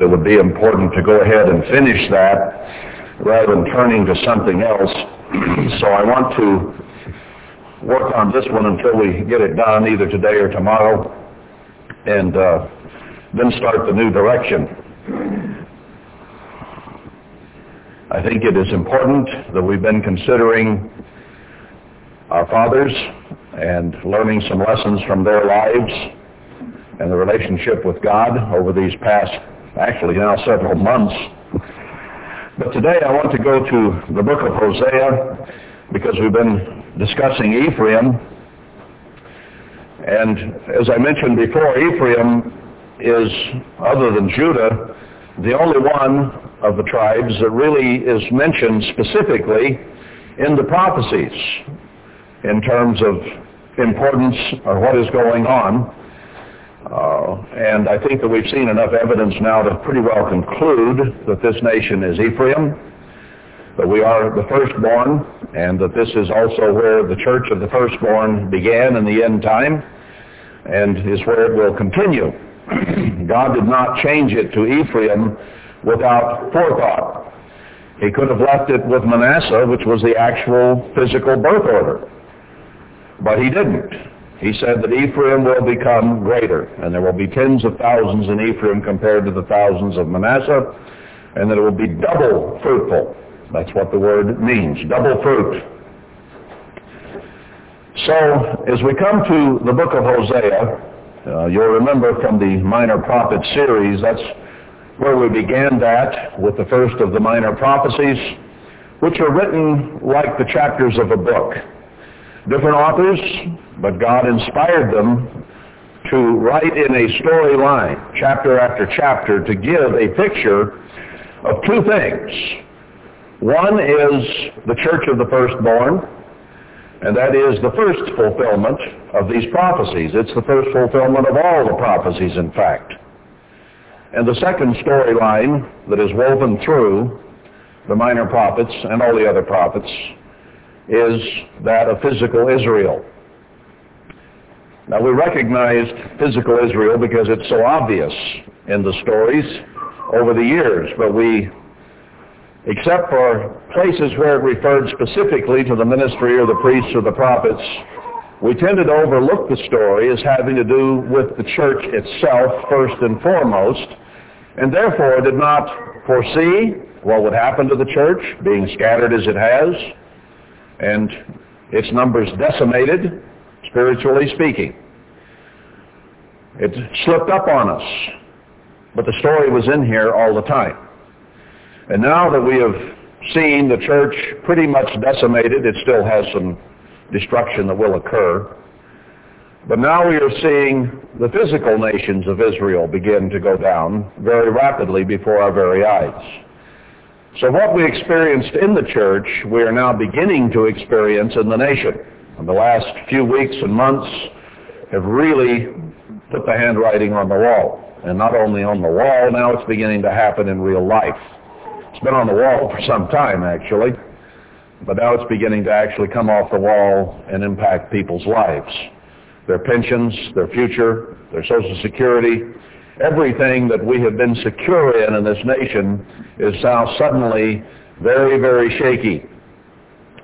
it would be important to go ahead and finish that rather than turning to something else. so I want to work on this one until we get it done, either today or tomorrow, and uh, then start the new direction. I think it is important that we've been considering our fathers and learning some lessons from their lives and the relationship with God over these past, actually now several months. But today I want to go to the book of Hosea because we've been discussing Ephraim. And as I mentioned before, Ephraim is, other than Judah, the only one of the tribes that really is mentioned specifically in the prophecies in terms of importance or what is going on. Uh, and I think that we've seen enough evidence now to pretty well conclude that this nation is Ephraim, that we are the firstborn, and that this is also where the church of the firstborn began in the end time, and is where it will continue. God did not change it to Ephraim without forethought. He could have left it with Manasseh, which was the actual physical birth order. But he didn't. He said that Ephraim will become greater, and there will be tens of thousands in Ephraim compared to the thousands of Manasseh, and that it will be double fruitful. That's what the word means, double fruit. So, as we come to the book of Hosea, uh, you'll remember from the Minor Prophet series, that's where we began that with the first of the minor prophecies, which are written like the chapters of a book different authors, but God inspired them to write in a storyline, chapter after chapter, to give a picture of two things. One is the church of the firstborn, and that is the first fulfillment of these prophecies. It's the first fulfillment of all the prophecies, in fact. And the second storyline that is woven through the minor prophets and all the other prophets is that of physical Israel. Now we recognized physical Israel because it's so obvious in the stories over the years, but we, except for places where it referred specifically to the ministry or the priests or the prophets, we tended to overlook the story as having to do with the church itself first and foremost, and therefore did not foresee what would happen to the church, being scattered as it has, and its numbers decimated, spiritually speaking. It slipped up on us, but the story was in here all the time. And now that we have seen the church pretty much decimated, it still has some destruction that will occur. But now we are seeing the physical nations of Israel begin to go down very rapidly before our very eyes. So what we experienced in the church, we are now beginning to experience in the nation. And the last few weeks and months have really put the handwriting on the wall. And not only on the wall, now it's beginning to happen in real life. It's been on the wall for some time, actually. But now it's beginning to actually come off the wall and impact people's lives. Their pensions, their future, their Social Security, everything that we have been secure in in this nation is now suddenly very, very shaky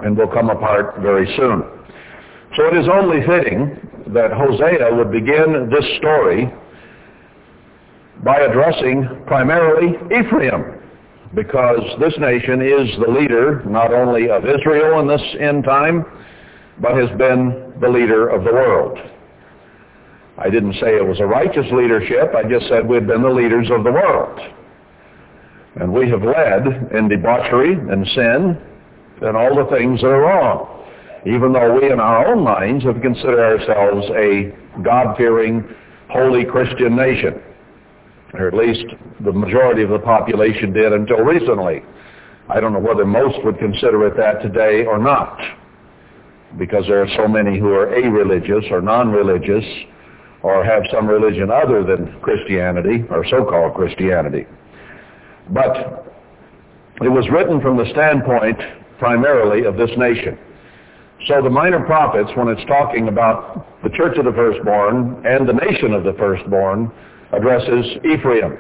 and will come apart very soon. So it is only fitting that Hosea would begin this story by addressing primarily Ephraim because this nation is the leader not only of Israel in this end time, but has been the leader of the world. I didn't say it was a righteous leadership. I just said we've been the leaders of the world. And we have led in debauchery and sin and all the things that are wrong. Even though we in our own minds have considered ourselves a God-fearing, holy Christian nation. Or at least the majority of the population did until recently. I don't know whether most would consider it that today or not. Because there are so many who are a-religious or non-religious or have some religion other than Christianity or so-called Christianity. But it was written from the standpoint primarily of this nation. So the minor prophets, when it's talking about the church of the firstborn and the nation of the firstborn, addresses Ephraim.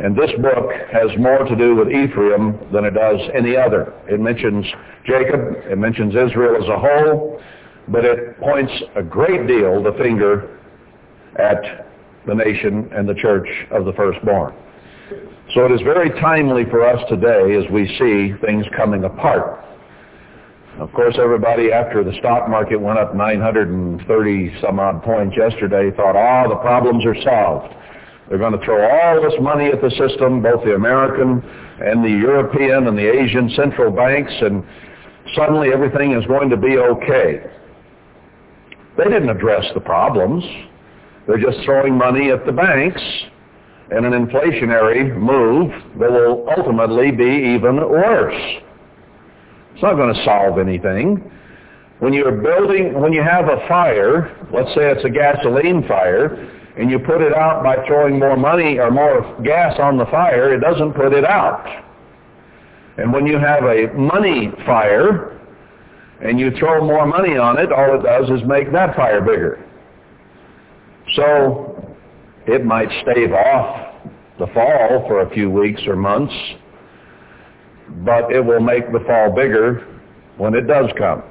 And this book has more to do with Ephraim than it does any other. It mentions Jacob, it mentions Israel as a whole, but it points a great deal the finger at the nation and the church of the firstborn. So it is very timely for us today as we see things coming apart. Of course, everybody after the stock market went up 930 some odd points yesterday thought, oh, the problems are solved. They're going to throw all this money at the system, both the American and the European and the Asian central banks, and suddenly everything is going to be okay. They didn't address the problems. They're just throwing money at the banks in an inflationary move that will ultimately be even worse. It's not going to solve anything. When you're building, when you have a fire, let's say it's a gasoline fire, and you put it out by throwing more money or more gas on the fire, it doesn't put it out. And when you have a money fire and you throw more money on it, all it does is make that fire bigger. So it might stave off the fall for a few weeks or months, but it will make the fall bigger when it does come.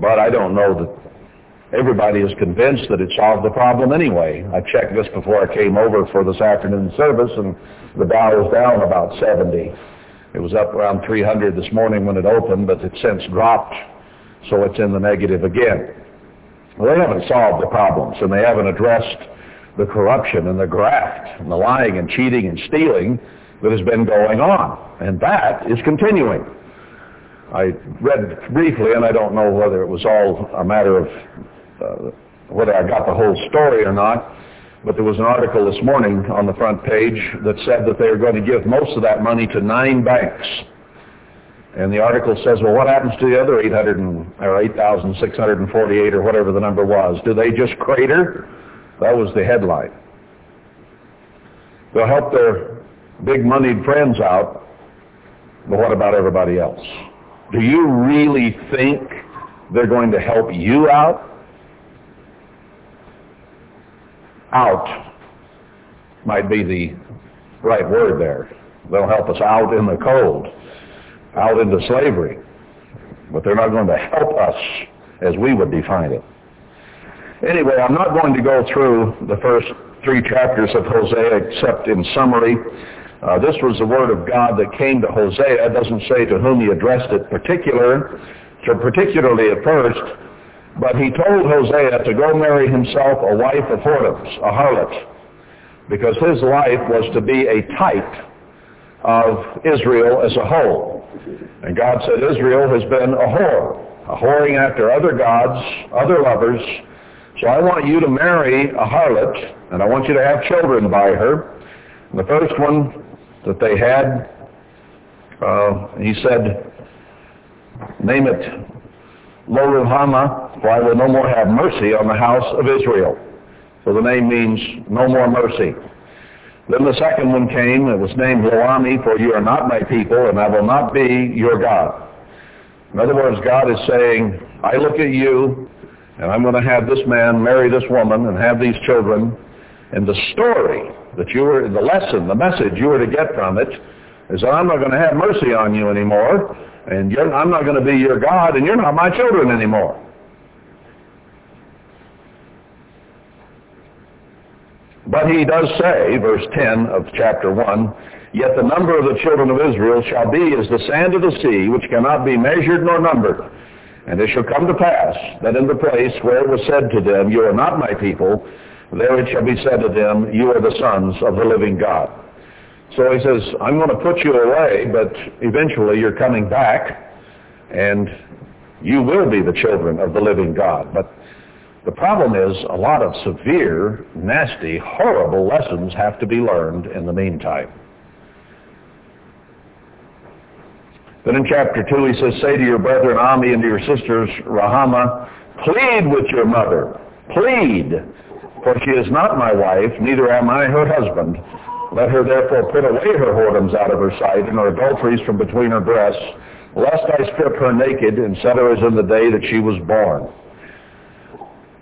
But I don't know that everybody is convinced that it solved the problem anyway. I checked this before I came over for this afternoon service, and the Dow was down about 70. It was up around 300 this morning when it opened, but it's since dropped, so it's in the negative again. Well, they haven't solved the problems, and they haven't addressed the corruption and the graft and the lying and cheating and stealing that has been going on. And that is continuing. I read briefly, and I don't know whether it was all a matter of uh, whether I got the whole story or not, but there was an article this morning on the front page that said that they are going to give most of that money to nine banks. And the article says, well, what happens to the other 800 and, or 8,648 or whatever the number was? Do they just crater? That was the headline. They'll help their big moneyed friends out, but what about everybody else? Do you really think they're going to help you out? Out might be the right word there. They'll help us out in the cold, out into slavery. But they're not going to help us as we would define it. Anyway, I'm not going to go through the first three chapters of Hosea except in summary. Uh, this was the word of God that came to Hosea. It doesn't say to whom he addressed it particular, to particularly at first, but he told Hosea to go marry himself a wife of whoredoms, a harlot, because his life was to be a type of Israel as a whole. And God said Israel has been a whore, a whoring after other gods, other lovers, so I want you to marry a harlot, and I want you to have children by her. And the first one that they had, uh, he said, name it Lo-Ruhamah, for I will no more have mercy on the house of Israel. So the name means no more mercy. Then the second one came, it was named Lo-Ammi, for you are not my people, and I will not be your God. In other words, God is saying, I look at you, and I'm going to have this man marry this woman and have these children. And the story that you were, the lesson, the message you were to get from it is that I'm not going to have mercy on you anymore, and I'm not going to be your God, and you're not my children anymore. But he does say, verse 10 of chapter 1, Yet the number of the children of Israel shall be as the sand of the sea, which cannot be measured nor numbered. And it shall come to pass that in the place where it was said to them, You are not my people, there it shall be said to them, You are the sons of the living God. So he says, I'm going to put you away, but eventually you're coming back, and you will be the children of the living God. But the problem is a lot of severe, nasty, horrible lessons have to be learned in the meantime. Then in chapter 2 he says, Say to your brethren Ammi and to your sisters Ruhamah, plead with your mother. Plead, for she is not my wife, neither am I her husband. Let her therefore put away her whoredoms out of her sight and her adulteries from between her breasts, lest I strip her naked and set her as in the day that she was born.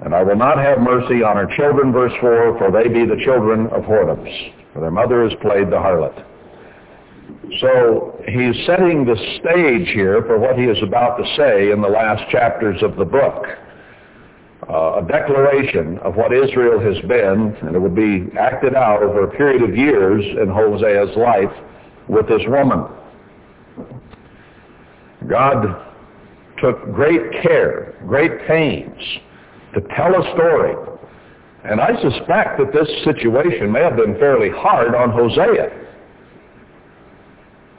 And I will not have mercy on her children, verse 4, for they be the children of whoredoms. for their mother has played the harlot. So he's setting the stage here for what he is about to say in the last chapters of the book. Uh, a declaration of what Israel has been, and it would be acted out over a period of years in Hosea's life with this woman. God took great care, great pains to tell a story. And I suspect that this situation may have been fairly hard on Hosea.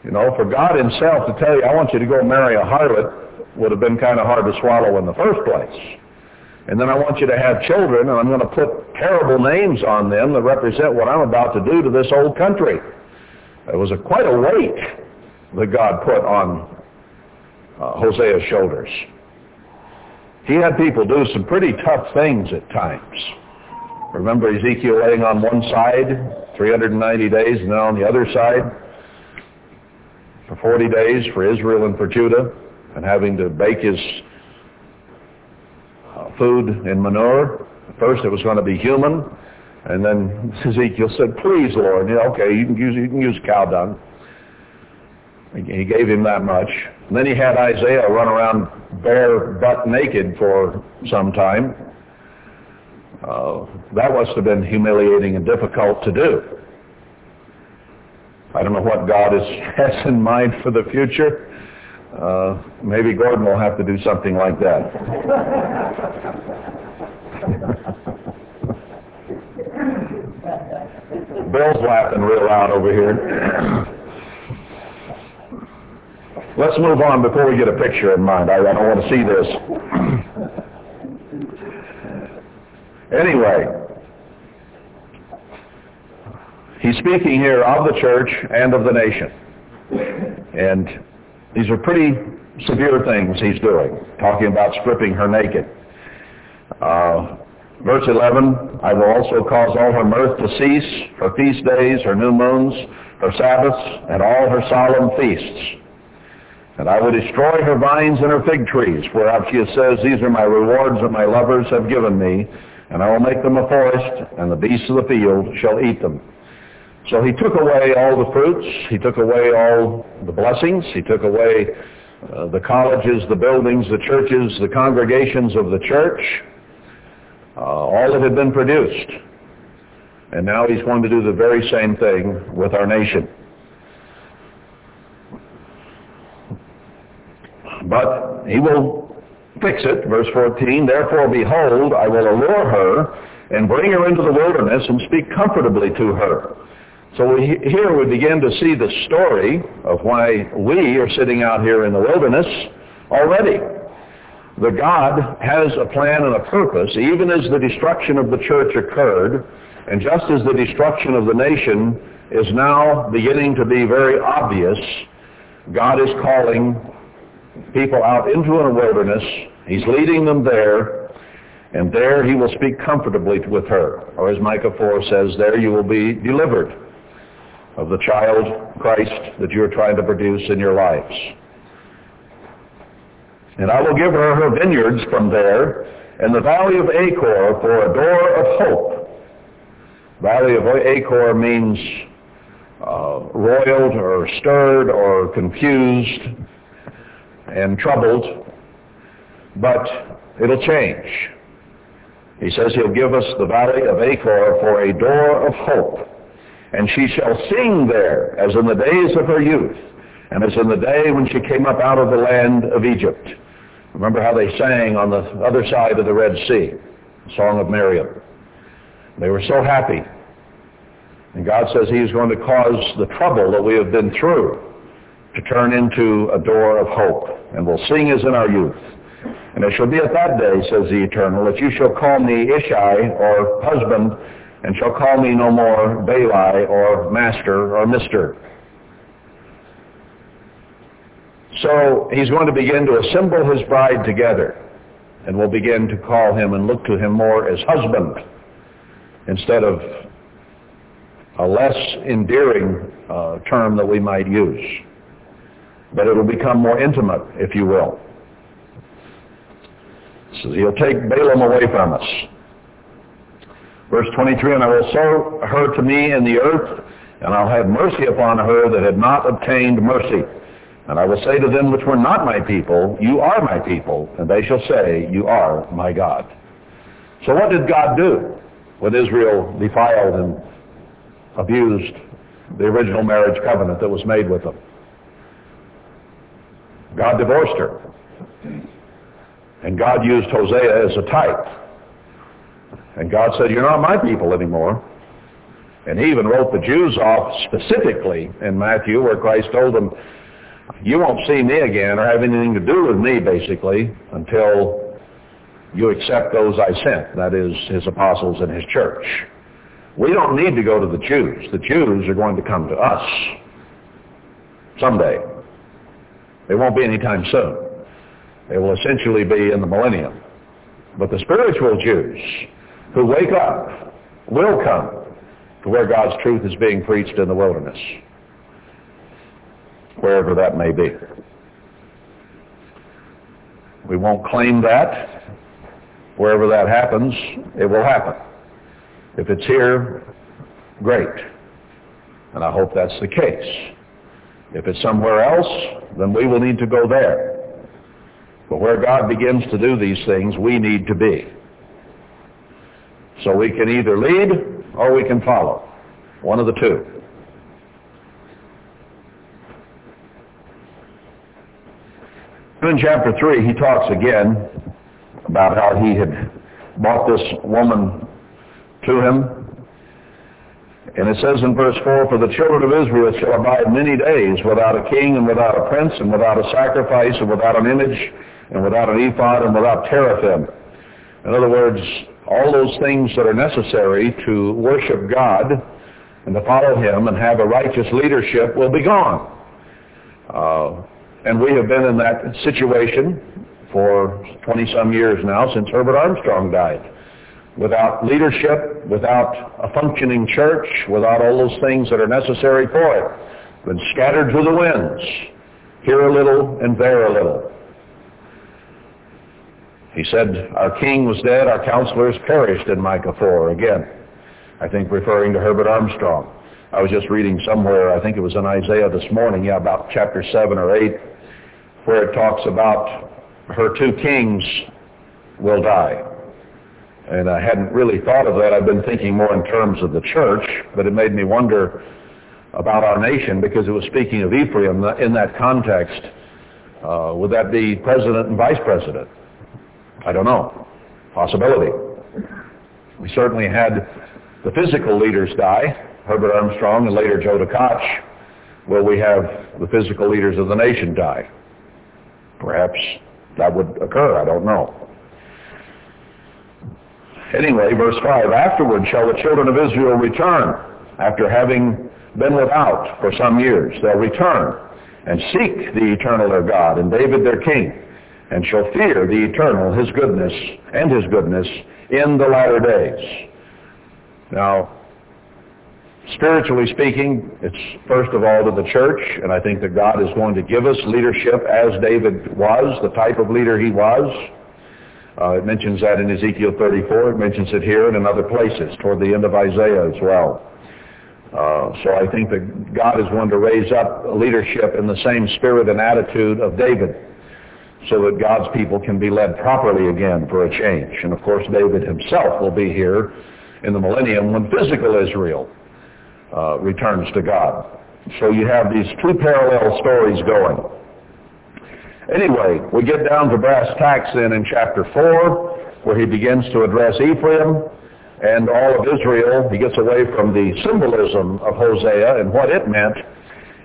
You know, for God himself to tell you, I want you to go marry a harlot would have been kind of hard to swallow in the first place. And then I want you to have children, and I'm going to put terrible names on them that represent what I'm about to do to this old country. It was a, quite a weight that God put on uh, Hosea's shoulders. He had people do some pretty tough things at times. Remember Ezekiel laying on one side 390 days and then on the other side for 40 days for Israel and for Judah and having to bake his food in manure. First it was going to be human, and then Ezekiel said, please, Lord, yeah, okay, you can use, you can use cow dung. He gave him that much. And then he had Isaiah run around bare butt naked for some time. Uh, that must have been humiliating and difficult to do. I don't know what God is, has in mind for the future. Uh, maybe Gordon will have to do something like that. Bill's laughing real loud over here. Let's move on before we get a picture in mind. I, I don't want to see this. anyway, He's speaking here of the church and of the nation. And these are pretty severe things he's doing, talking about stripping her naked. Uh, verse 11, I will also cause all her mirth to cease, her feast days, her new moons, her Sabbaths, and all her solemn feasts. And I will destroy her vines and her fig trees, whereof she says, These are my rewards that my lovers have given me, and I will make them a forest, and the beasts of the field shall eat them. So he took away all the fruits. He took away all the blessings. He took away uh, the colleges, the buildings, the churches, the congregations of the church, uh, all that had been produced. And now he's going to do the very same thing with our nation. But he will fix it. Verse 14, Therefore, behold, I will allure her and bring her into the wilderness and speak comfortably to her. So we, here we begin to see the story of why we are sitting out here in the wilderness already. The God has a plan and a purpose, even as the destruction of the church occurred, and just as the destruction of the nation is now beginning to be very obvious, God is calling people out into a wilderness. He's leading them there, and there he will speak comfortably with her. Or as Micah 4 says, there you will be delivered of the child Christ that you're trying to produce in your lives. And I will give her her vineyards from there, and the valley of Achor for a door of hope. Valley of Achor means uh, roiled or stirred or confused and troubled, but it'll change. He says he'll give us the valley of Achor for a door of hope. And she shall sing there as in the days of her youth, and as in the day when she came up out of the land of Egypt. Remember how they sang on the other side of the Red Sea, the Song of Miriam. They were so happy. And God says he is going to cause the trouble that we have been through to turn into a door of hope. And we'll sing as in our youth. And it shall be at that day, says the Eternal, that you shall call me Ishai, or husband, and shall call me no more Baali or master or mister. So he's going to begin to assemble his bride together and will begin to call him and look to him more as husband instead of a less endearing uh, term that we might use. But it will become more intimate, if you will. So he'll take Baalim away from us. Verse 23, And I will sow her to me in the earth, and I'll have mercy upon her that had not obtained mercy. And I will say to them which were not my people, You are my people, and they shall say, You are my God. So what did God do when Israel defiled and abused the original marriage covenant that was made with them? God divorced her. And God used Hosea as a type. And God said, you're not my people anymore. And he even wrote the Jews off specifically in Matthew where Christ told them, you won't see me again or have anything to do with me, basically, until you accept those I sent, that is, his apostles and his church. We don't need to go to the Jews. The Jews are going to come to us someday. It won't be anytime soon. It will essentially be in the millennium. But the spiritual Jews who wake up will come to where God's truth is being preached in the wilderness, wherever that may be. We won't claim that. Wherever that happens, it will happen. If it's here, great. And I hope that's the case. If it's somewhere else, then we will need to go there. But where God begins to do these things, we need to be. So we can either lead or we can follow. One of the two. In chapter 3, he talks again about how he had brought this woman to him and it says in verse 4, For the children of Israel shall abide many days without a king and without a prince and without a sacrifice and without an image and without an ephod and without teraphim. In other words, all those things that are necessary to worship God and to follow him and have a righteous leadership will be gone. Uh, and we have been in that situation for 20-some years now since Herbert Armstrong died without leadership, without a functioning church, without all those things that are necessary for it, been scattered to the winds, here a little and there a little. He said, our king was dead, our counselors perished in Micah 4 again. I think referring to Herbert Armstrong. I was just reading somewhere, I think it was in Isaiah this morning, yeah, about chapter 7 or 8, where it talks about her two kings will die. And I hadn't really thought of that. I've been thinking more in terms of the church, but it made me wonder about our nation because it was speaking of Ephraim in that context. Uh, would that be president and vice president? I don't know. Possibility. We certainly had the physical leaders die, Herbert Armstrong and later Joe Tkach. Will we have the physical leaders of the nation die? Perhaps that would occur. I don't know. Anyway, verse 5, Afterward shall the children of Israel return, after having been without for some years. They'll return and seek the eternal their God and David their king, and shall fear the eternal, his goodness, and his goodness in the latter days. Now, spiritually speaking, it's first of all to the church, and I think that God is going to give us leadership as David was, the type of leader he was. Uh, it mentions that in Ezekiel 34. It mentions it here and in other places, toward the end of Isaiah as well. Uh, so I think that God is going to raise up leadership in the same spirit and attitude of David so that God's people can be led properly again for a change. And of course David himself will be here in the millennium when physical Israel uh, returns to God. So you have these two parallel stories going. Anyway, we get down to brass tacks then in chapter 4, where he begins to address Ephraim and all of Israel. He gets away from the symbolism of Hosea and what it meant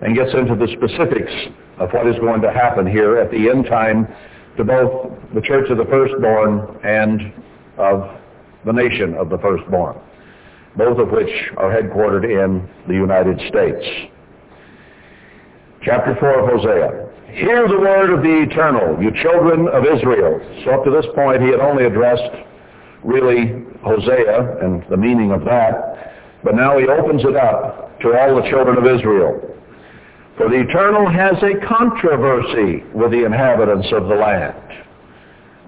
and gets into the specifics of what is going to happen here at the end time to both the church of the firstborn and of the nation of the firstborn, both of which are headquartered in the United States. Chapter 4 of Hosea. Hear the word of the eternal, you children of Israel. So up to this point, he had only addressed really Hosea and the meaning of that. But now he opens it up to all the children of Israel. For the eternal has a controversy with the inhabitants of the land.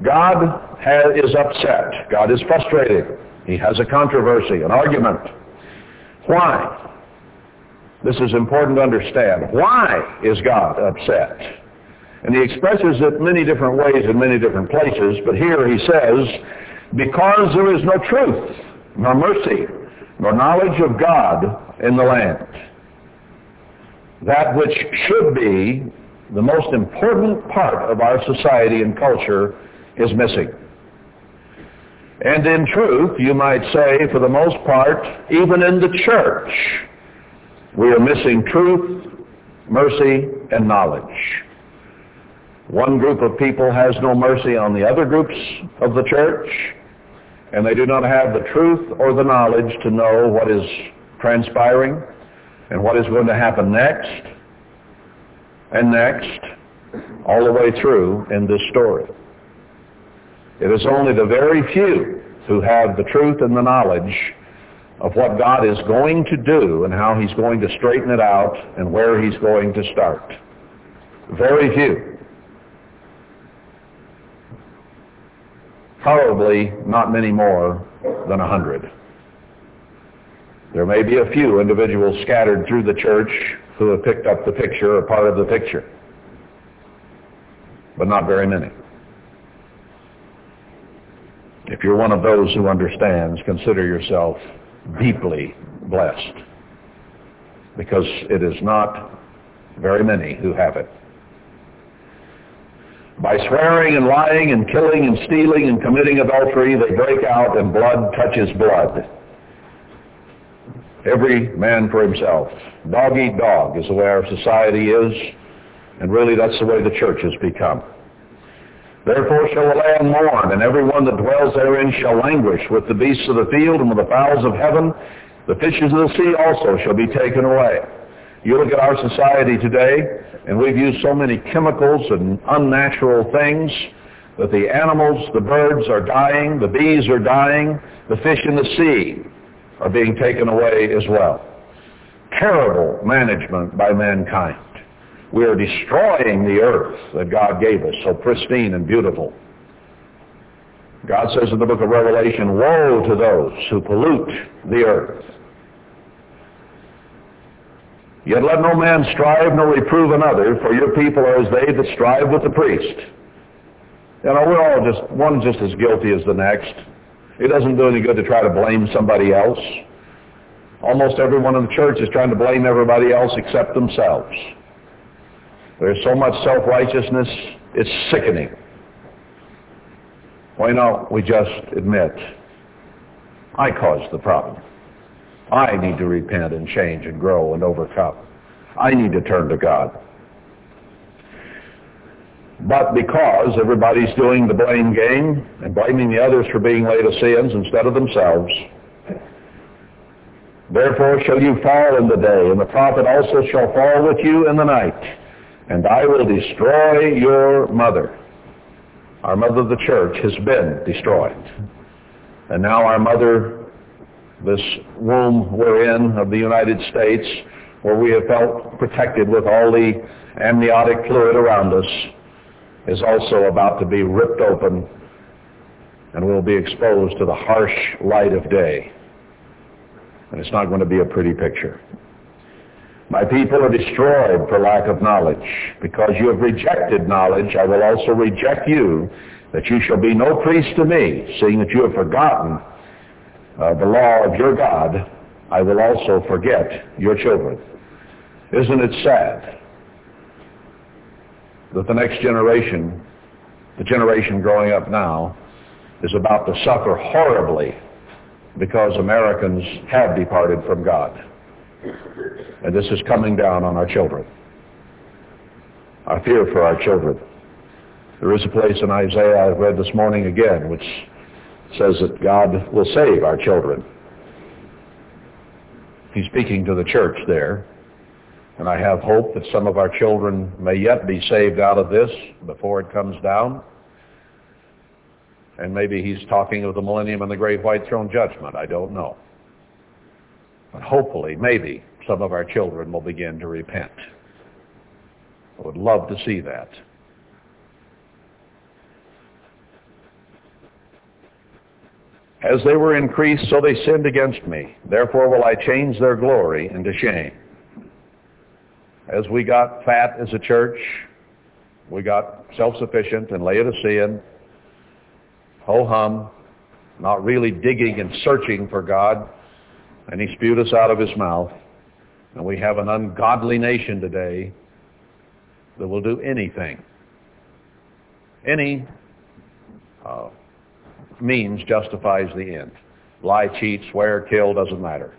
God has, is upset. God is frustrated He has a controversy, an argument. Why? This is important to understand. Why is God upset? And he expresses it many different ways in many different places, but here he says, because there is no truth, nor mercy, nor knowledge of God in the land. That which should be the most important part of our society and culture is missing. And in truth, you might say, for the most part, even in the church, we are missing truth, mercy, and knowledge. One group of people has no mercy on the other groups of the church, and they do not have the truth or the knowledge to know what is transpiring and what is going to happen next and next, all the way through in this story. It is only the very few who have the truth and the knowledge of what God is going to do and how he's going to straighten it out and where he's going to start. Very few. Probably not many more than a hundred. There may be a few individuals scattered through the church who have picked up the picture or part of the picture, but not very many. If you're one of those who understands, consider yourself deeply blessed because it is not very many who have it. By swearing and lying and killing and stealing and committing adultery, they break out and blood touches blood. Every man for himself. Dog eat dog is the way our society is, and really that's the way the church has become. Therefore shall the land mourn, and every one that dwells therein shall languish with the beasts of the field and with the fowls of heaven. The fishes of the sea also shall be taken away. You look at our society today, and we've used so many chemicals and unnatural things that the animals, the birds are dying, the bees are dying, the fish in the sea are being taken away as well. Terrible management by mankind. We are destroying the earth that God gave us, so pristine and beautiful. God says in the book of Revelation, woe to those who pollute the earth. Yet let no man strive nor reprove another, for your people are as they that strive with the priest. You know, we're all just, one just as guilty as the next. It doesn't do any good to try to blame somebody else. Almost everyone in the church is trying to blame everybody else except themselves. There's so much self-righteousness, it's sickening. Why not we just admit, I caused the problem. I need to repent and change and grow and overcome. I need to turn to God. But because everybody's doing the blame game and blaming the others for being sins instead of themselves, therefore shall you fall in the day, and the prophet also shall fall with you in the night and I will destroy your mother. Our mother, the church, has been destroyed. And now our mother, this womb we're in of the United States, where we have felt protected with all the amniotic fluid around us, is also about to be ripped open and will be exposed to the harsh light of day. And it's not going to be a pretty picture. My people are destroyed for lack of knowledge. Because you have rejected knowledge, I will also reject you, that you shall be no priest to me, seeing that you have forgotten uh, the law of your God, I will also forget your children. Isn't it sad that the next generation, the generation growing up now, is about to suffer horribly because Americans have departed from God? And this is coming down on our children. I fear for our children. There is a place in Isaiah I've read this morning again which says that God will save our children. He's speaking to the church there. And I have hope that some of our children may yet be saved out of this before it comes down. And maybe he's talking of the millennium and the great white throne judgment. I don't know. But hopefully, maybe, some of our children will begin to repent. I would love to see that. As they were increased, so they sinned against me. Therefore will I change their glory into shame. As we got fat as a church, we got self-sufficient and Laodicean, ho-hum, not really digging and searching for God, and he spewed us out of his mouth. And we have an ungodly nation today that will do anything. Any uh, means justifies the end. Lie, cheat, swear, kill, doesn't matter.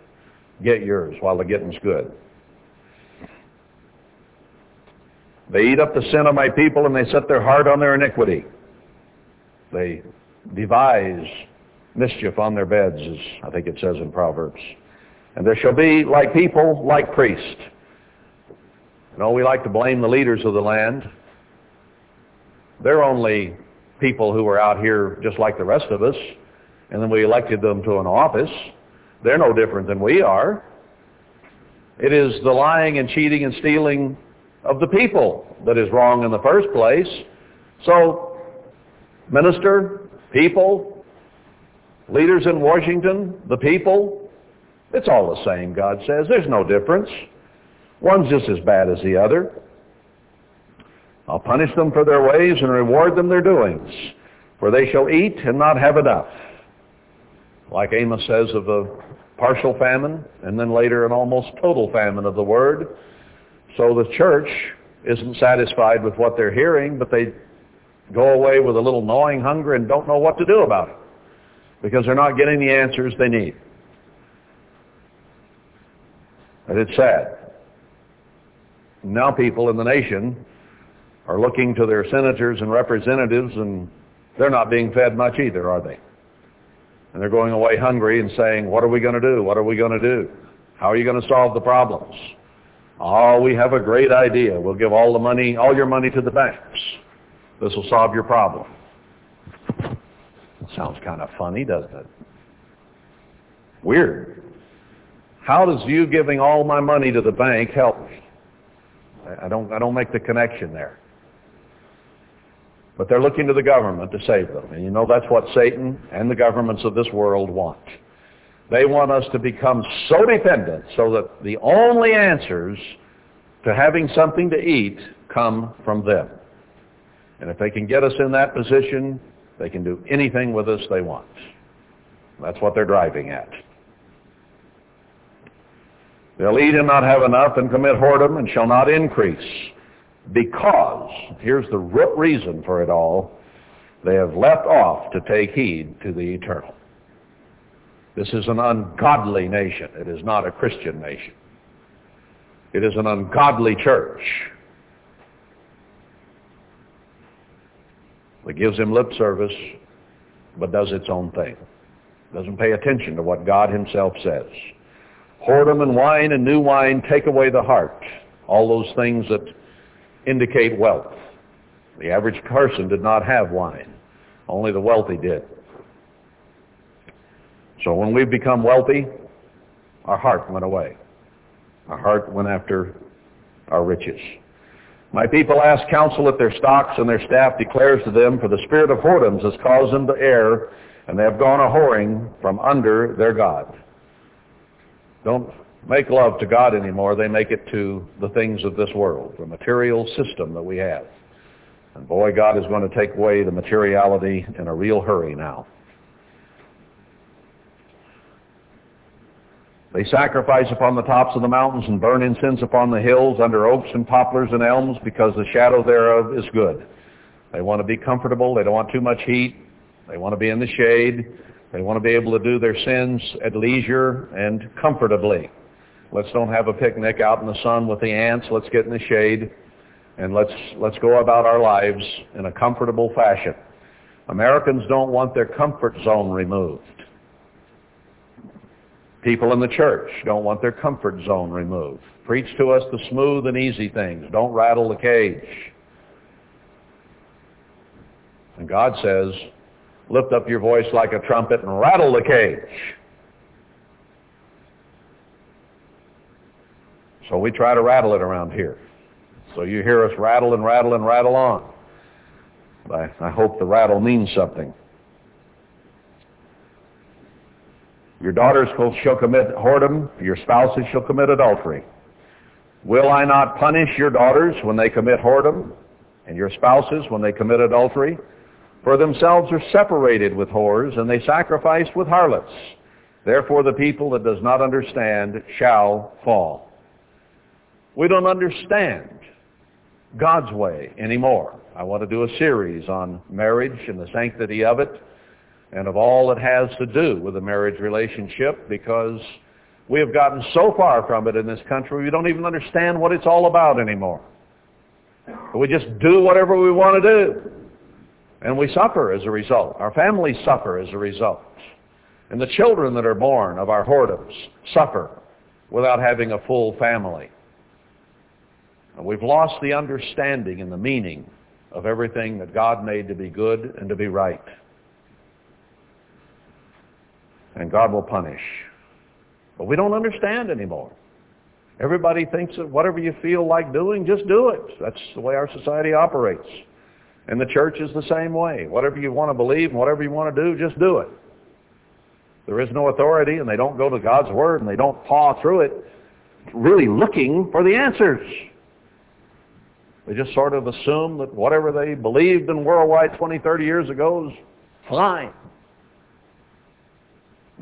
Get yours while the getting's good. They eat up the sin of my people and they set their heart on their iniquity. They devise mischief on their beds, as I think it says in Proverbs. And there shall be like people, like priests. You know, we like to blame the leaders of the land. They're only people who are out here just like the rest of us, and then we elected them to an office. They're no different than we are. It is the lying and cheating and stealing of the people that is wrong in the first place. So, minister, people, leaders in Washington, the people, it's all the same, God says. There's no difference. One's just as bad as the other. I'll punish them for their ways and reward them their doings, for they shall eat and not have enough. Like Amos says of a partial famine, and then later an almost total famine of the word. So the church isn't satisfied with what they're hearing, but they go away with a little gnawing hunger and don't know what to do about it because they're not getting the answers they need. And it's sad. Now people in the nation are looking to their senators and representatives and they're not being fed much either, are they? And they're going away hungry and saying, what are we going to do? What are we going to do? How are you going to solve the problems? Oh, we have a great idea. We'll give all the money, all your money to the banks. This will solve your problem. Sounds kind of funny, doesn't it? Weird. How does you giving all my money to the bank help me? I don't, I don't make the connection there. But they're looking to the government to save them. And you know that's what Satan and the governments of this world want. They want us to become so dependent so that the only answers to having something to eat come from them. And if they can get us in that position, they can do anything with us they want. That's what they're driving at. They'll eat and not have enough and commit whoredom and shall not increase because, here's the root reason for it all, they have left off to take heed to the eternal. This is an ungodly nation. It is not a Christian nation. It is an ungodly church that gives him lip service but does its own thing. Doesn't pay attention to what God himself says. Whoredom and wine and new wine take away the heart. All those things that indicate wealth. The average person did not have wine. Only the wealthy did. So when we've become wealthy, our heart went away. Our heart went after our riches. My people ask counsel at their stocks, and their staff declares to them, for the spirit of whoredoms has caused them to err, and they have gone a whoring from under their God. Don't make love to God anymore. They make it to the things of this world, the material system that we have. And boy, God is going to take away the materiality in a real hurry now. They sacrifice upon the tops of the mountains and burn incense upon the hills under oaks and poplars and elms because the shadow thereof is good. They want to be comfortable. They don't want too much heat. They want to be in the shade. They want to be able to do their sins at leisure and comfortably. Let's don't have a picnic out in the sun with the ants. Let's get in the shade and let's, let's go about our lives in a comfortable fashion. Americans don't want their comfort zone removed. People in the church don't want their comfort zone removed. Preach to us the smooth and easy things. Don't rattle the cage. And God says, lift up your voice like a trumpet and rattle the cage. So we try to rattle it around here. So you hear us rattle and rattle and rattle on. I, I hope the rattle means something. Your daughters shall commit whoredom, your spouses shall commit adultery. Will I not punish your daughters when they commit whoredom, and your spouses when they commit adultery? For themselves are separated with whores, and they sacrifice with harlots. Therefore the people that does not understand shall fall. We don't understand God's way anymore. I want to do a series on marriage and the sanctity of it and of all that has to do with a marriage relationship because we have gotten so far from it in this country we don't even understand what it's all about anymore. We just do whatever we want to do. And we suffer as a result. Our families suffer as a result. And the children that are born of our whoredoms suffer without having a full family. And we've lost the understanding and the meaning of everything that God made to be good and to be right. And God will punish. But we don't understand anymore. Everybody thinks that whatever you feel like doing, just do it. That's the way our society operates. And the church is the same way. Whatever you want to believe and whatever you want to do, just do it. There is no authority, and they don't go to God's Word, and they don't paw through it really looking for the answers. They just sort of assume that whatever they believed in worldwide 20, 30 years ago is fine.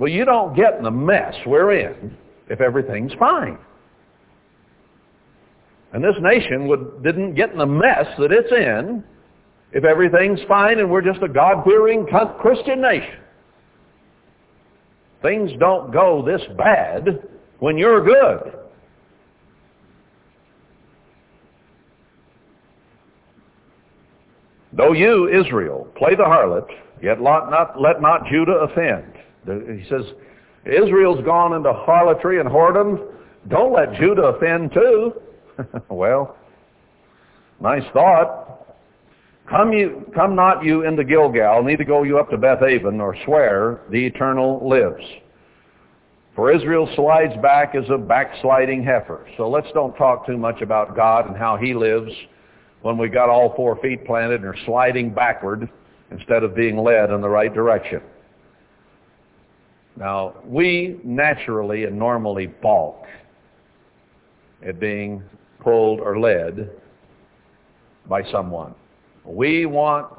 Well, you don't get in the mess we're in if everything's fine. And this nation would, didn't get in the mess that it's in if everything's fine and we're just a God-fearing Christian nation. Things don't go this bad when you're good. Though you, Israel, play the harlot, yet let not, let not Judah offend. He says, Israel's gone into harlotry and whoredom. Don't let Judah offend too. well, nice thought. Come, you, come not you into Gilgal, neither go you up to Bethaven, nor swear, the Eternal lives. For Israel slides back as a backsliding heifer. So let's don't talk too much about God and how he lives when we got all four feet planted and are sliding backward instead of being led in the right direction. Now, we naturally and normally balk at being pulled or led by someone. We want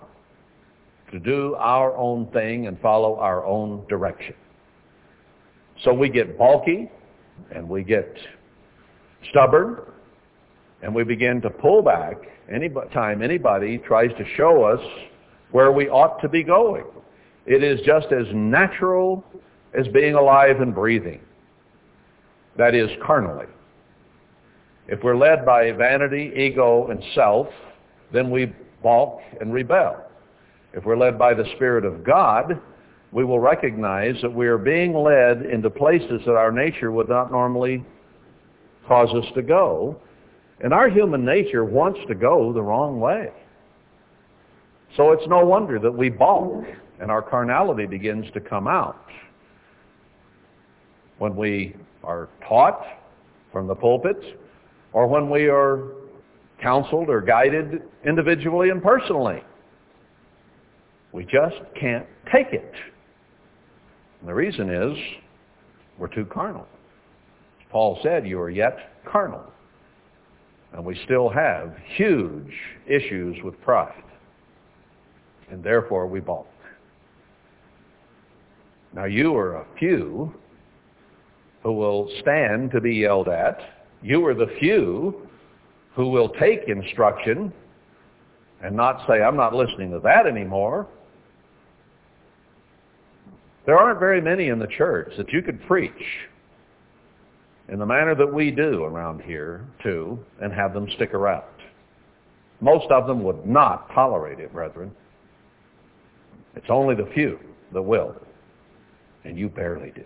to do our own thing and follow our own direction. So we get balky and we get stubborn and we begin to pull back any time anybody tries to show us where we ought to be going. It is just as natural as being alive and breathing. That is carnally. If we're led by vanity, ego, and self, then we balk and rebel. If we're led by the Spirit of God, we will recognize that we are being led into places that our nature would not normally cause us to go. And our human nature wants to go the wrong way. So it's no wonder that we balk and our carnality begins to come out. When we are taught from the pulpits or when we are counseled or guided individually and personally. We just can't take it. And the reason is we're too carnal. Paul said, you are yet carnal. And we still have huge issues with pride. And therefore we balk. Now you are a few who will stand to be yelled at. You are the few who will take instruction and not say, I'm not listening to that anymore. There aren't very many in the church that you could preach in the manner that we do around here too, and have them stick around. Most of them would not tolerate it, brethren. It's only the few that will, and you barely do.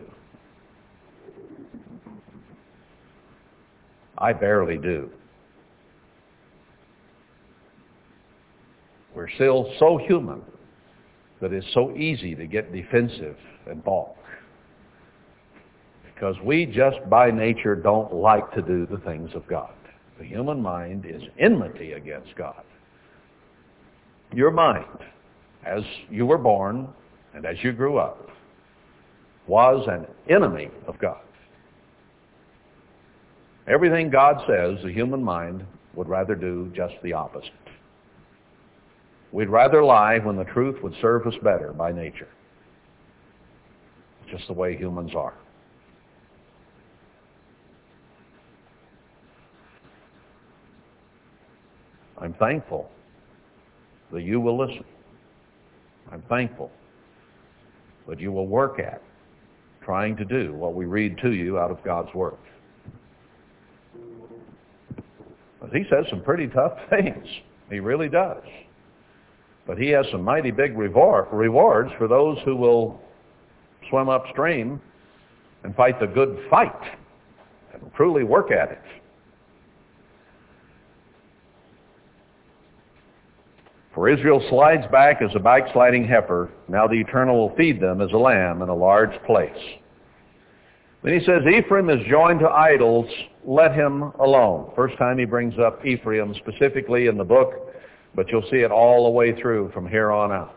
I barely do. We're still so human that it's so easy to get defensive and balk. Because we just by nature don't like to do the things of God. The human mind is enmity against God. Your mind, as you were born and as you grew up, was an enemy of God. Everything God says, the human mind would rather do just the opposite. We'd rather lie when the truth would serve us better by nature. Just the way humans are. I'm thankful that you will listen. I'm thankful that you will work at trying to do what we read to you out of God's Word. He says some pretty tough things. He really does. But he has some mighty big reward, rewards for those who will swim upstream and fight the good fight and truly work at it. For Israel slides back as a backsliding heifer. Now the Eternal will feed them as a lamb in a large place. Then he says, Ephraim is joined to idols. Let him alone. First time he brings up Ephraim specifically in the book, but you'll see it all the way through from here on out.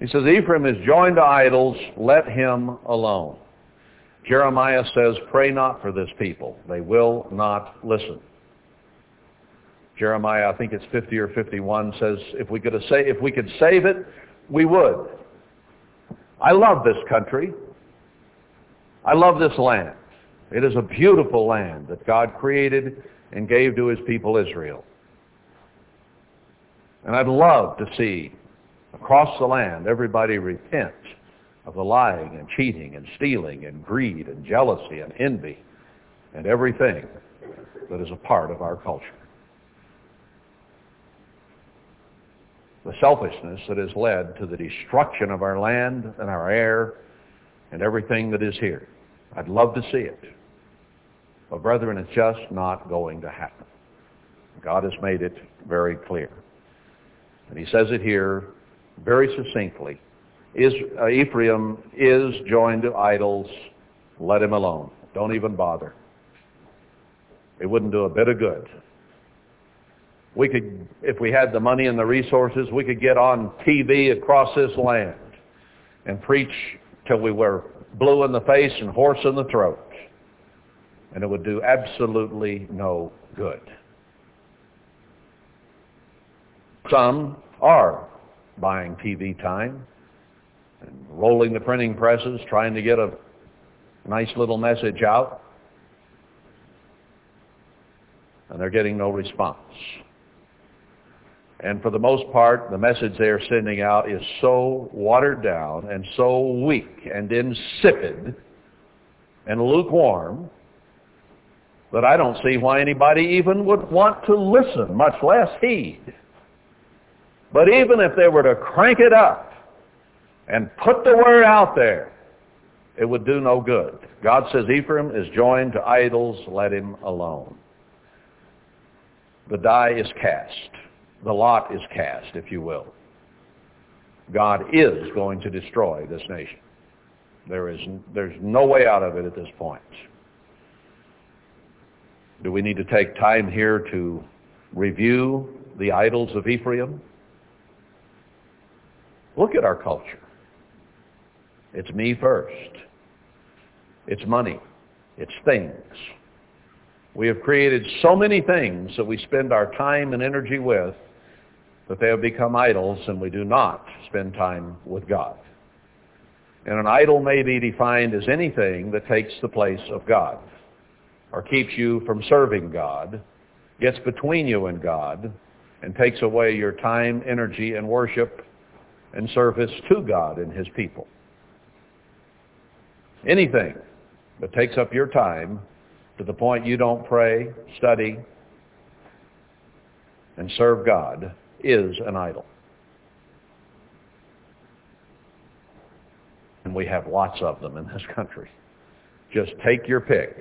He says, Ephraim is joined to idols. Let him alone. Jeremiah says, pray not for this people. They will not listen. Jeremiah, I think it's 50 or 51, says if we could if we could save it, we would. I love this country. I love this land. It is a beautiful land that God created and gave to his people Israel. And I'd love to see across the land everybody repent of the lying and cheating and stealing and greed and jealousy and envy and everything that is a part of our culture. the selfishness that has led to the destruction of our land and our air and everything that is here. I'd love to see it. But brethren, it's just not going to happen. God has made it very clear. And he says it here very succinctly. Is, uh, Ephraim is joined to idols. Let him alone. Don't even bother. It wouldn't do a bit of good we could, if we had the money and the resources, we could get on TV across this land and preach till we were blue in the face and hoarse in the throat. And it would do absolutely no good. Some are buying TV time and rolling the printing presses, trying to get a nice little message out. And they're getting no response. And for the most part, the message they are sending out is so watered down and so weak and insipid and lukewarm that I don't see why anybody even would want to listen, much less heed. But even if they were to crank it up and put the word out there, it would do no good. God says Ephraim is joined to idols, let him alone. The die is cast the lot is cast, if you will. God is going to destroy this nation. There is, there's no way out of it at this point. Do we need to take time here to review the idols of Ephraim? Look at our culture. It's me first. It's money. It's things. We have created so many things that we spend our time and energy with that they have become idols and we do not spend time with God. And an idol may be defined as anything that takes the place of God or keeps you from serving God, gets between you and God, and takes away your time, energy, and worship and service to God and his people. Anything that takes up your time to the point you don't pray, study, and serve God is an idol. And we have lots of them in this country. Just take your pick.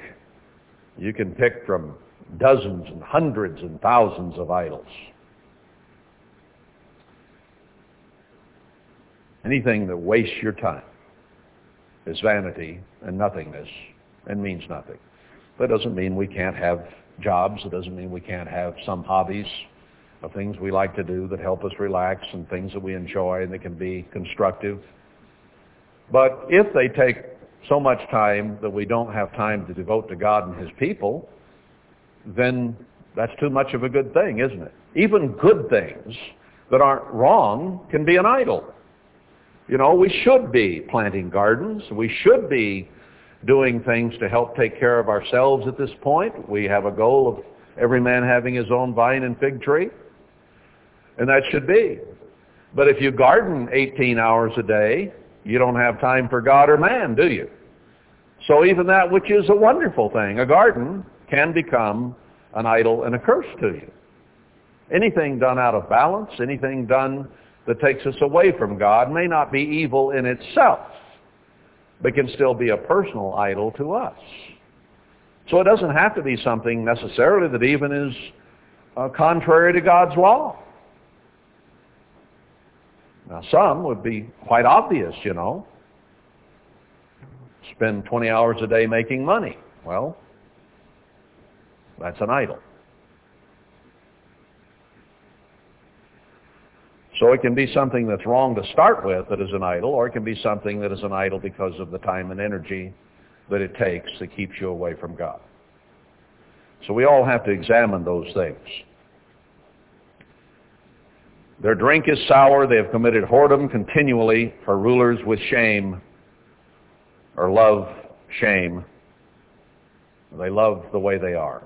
You can pick from dozens and hundreds and thousands of idols. Anything that wastes your time is vanity and nothingness and means nothing. That doesn't mean we can't have jobs. It doesn't mean we can't have some hobbies of things we like to do that help us relax and things that we enjoy and that can be constructive. But if they take so much time that we don't have time to devote to God and his people, then that's too much of a good thing, isn't it? Even good things that aren't wrong can be an idol. You know, we should be planting gardens. We should be doing things to help take care of ourselves at this point. We have a goal of every man having his own vine and fig tree. And that should be. But if you garden 18 hours a day, you don't have time for God or man, do you? So even that which is a wonderful thing, a garden, can become an idol and a curse to you. Anything done out of balance, anything done that takes us away from God may not be evil in itself, but can still be a personal idol to us. So it doesn't have to be something necessarily that even is uh, contrary to God's law. Now some would be quite obvious, you know. Spend 20 hours a day making money. Well, that's an idol. So it can be something that's wrong to start with that is an idol, or it can be something that is an idol because of the time and energy that it takes that keeps you away from God. So we all have to examine those things. Their drink is sour. They have committed whoredom continually for rulers with shame or love shame. They love the way they are.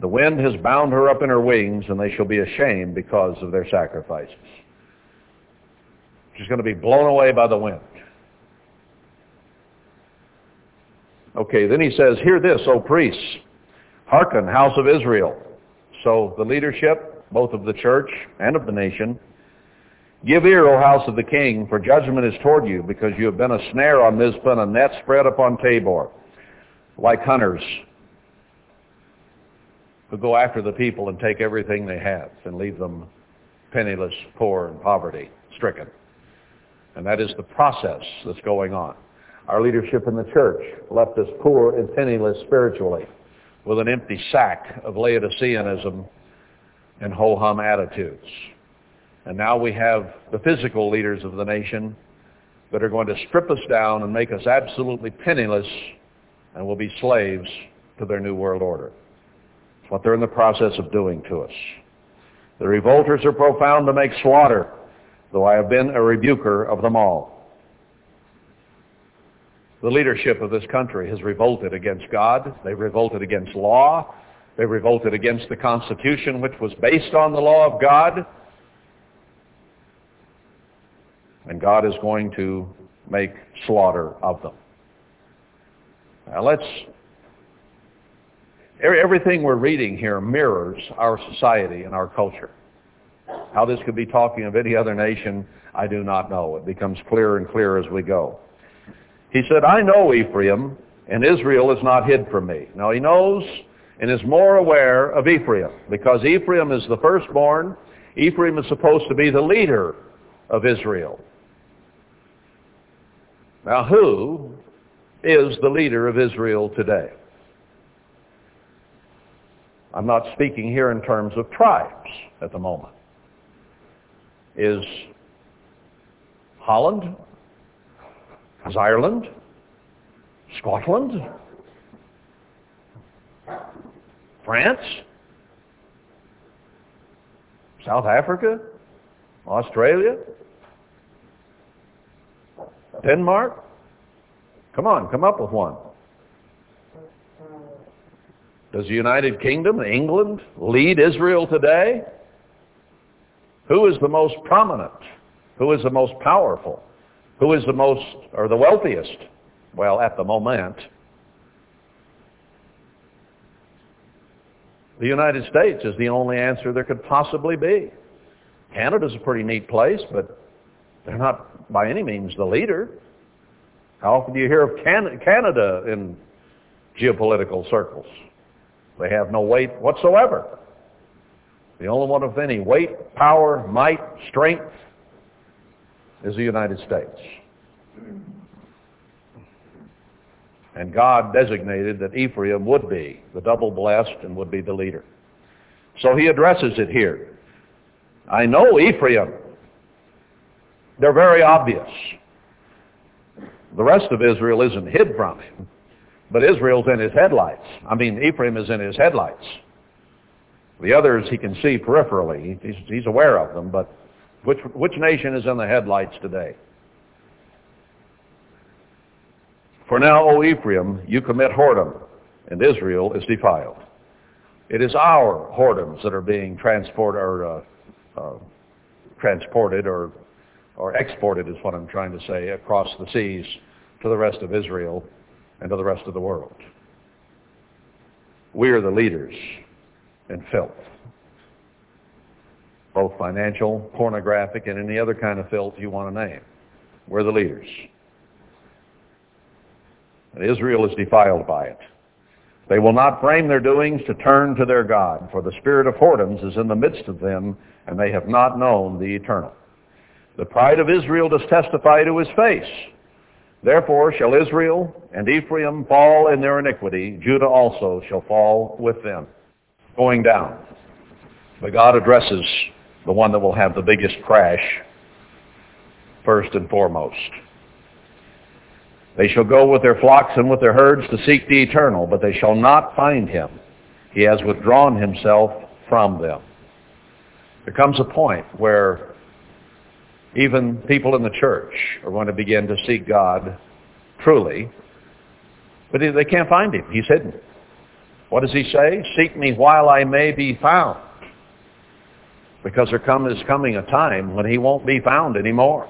The wind has bound her up in her wings, and they shall be ashamed because of their sacrifices. She's going to be blown away by the wind. Okay, then he says, Hear this, O priests. Hearken, house of Israel. So the leadership, both of the church and of the nation, Give ear, O house of the king, for judgment is toward you, because you have been a snare on Mizpah and a net spread upon Tabor, like hunters who go after the people and take everything they have and leave them penniless, poor, and poverty-stricken. And that is the process that's going on. Our leadership in the church left us poor and penniless spiritually with an empty sack of Laodiceanism and ho-hum attitudes. And now we have the physical leaders of the nation that are going to strip us down and make us absolutely penniless and will be slaves to their new world order. It's what they're in the process of doing to us. The revolters are profound to make slaughter, though I have been a rebuker of them all. The leadership of this country has revolted against God. They've revolted against law. They've revolted against the Constitution, which was based on the law of God. And God is going to make slaughter of them. Now let's Everything we're reading here mirrors our society and our culture. How this could be talking of any other nation, I do not know. It becomes clearer and clearer as we go. He said, I know Ephraim, and Israel is not hid from me. Now he knows and is more aware of Ephraim, because Ephraim is the firstborn. Ephraim is supposed to be the leader of Israel. Now who is the leader of Israel today? I'm not speaking here in terms of tribes at the moment. Is Holland? Is Ireland? Scotland? France? South Africa? Australia? Denmark? Come on, come up with one. Does the United Kingdom, England, lead Israel today? Who is the most prominent? Who is the most powerful? Who is the most, or the wealthiest? Well, at the moment, the United States is the only answer there could possibly be. Canada's a pretty neat place, but they're not by any means the leader. How often do you hear of Canada in geopolitical circles? They have no weight whatsoever. The only one of any weight, power, might, strength is the United States. And God designated that Ephraim would be the double blessed and would be the leader. So he addresses it here. I know Ephraim. They're very obvious. The rest of Israel isn't hid from him, but Israel's in his headlights. I mean, Ephraim is in his headlights. The others he can see peripherally. He's, he's aware of them, but which, which nation is in the headlights today? For now, O Ephraim, you commit whoredom, and Israel is defiled. It is our whoredoms that are being transported or uh, uh, transported or or exported is what I'm trying to say across the seas to the rest of Israel and to the rest of the world. We are the leaders in filth, both financial, pornographic, and any other kind of filth you want to name. We're the leaders. And Israel is defiled by it. They will not frame their doings to turn to their God, for the spirit of whoredoms is in the midst of them, and they have not known the eternal. The pride of Israel does testify to his face. Therefore shall Israel and Ephraim fall in their iniquity. Judah also shall fall with them. Going down. But God addresses the one that will have the biggest crash first and foremost. They shall go with their flocks and with their herds to seek the eternal, but they shall not find him. He has withdrawn himself from them. There comes a point where even people in the church are going to begin to seek God truly, but they can't find him. He's hidden. What does he say? Seek me while I may be found. Because there come, is coming a time when he won't be found anymore.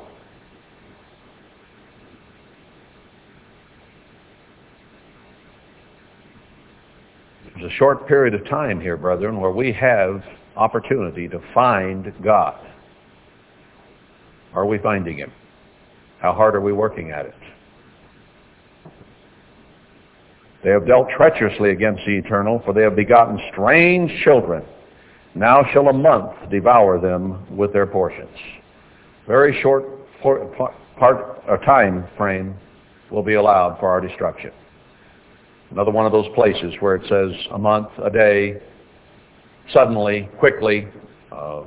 There's a short period of time here, brethren, where we have opportunity to find God. Are we finding him? How hard are we working at it? They have dealt treacherously against the eternal, for they have begotten strange children. Now shall a month devour them with their portions. Very short part or time frame will be allowed for our destruction. Another one of those places where it says a month, a day, suddenly, quickly, uh,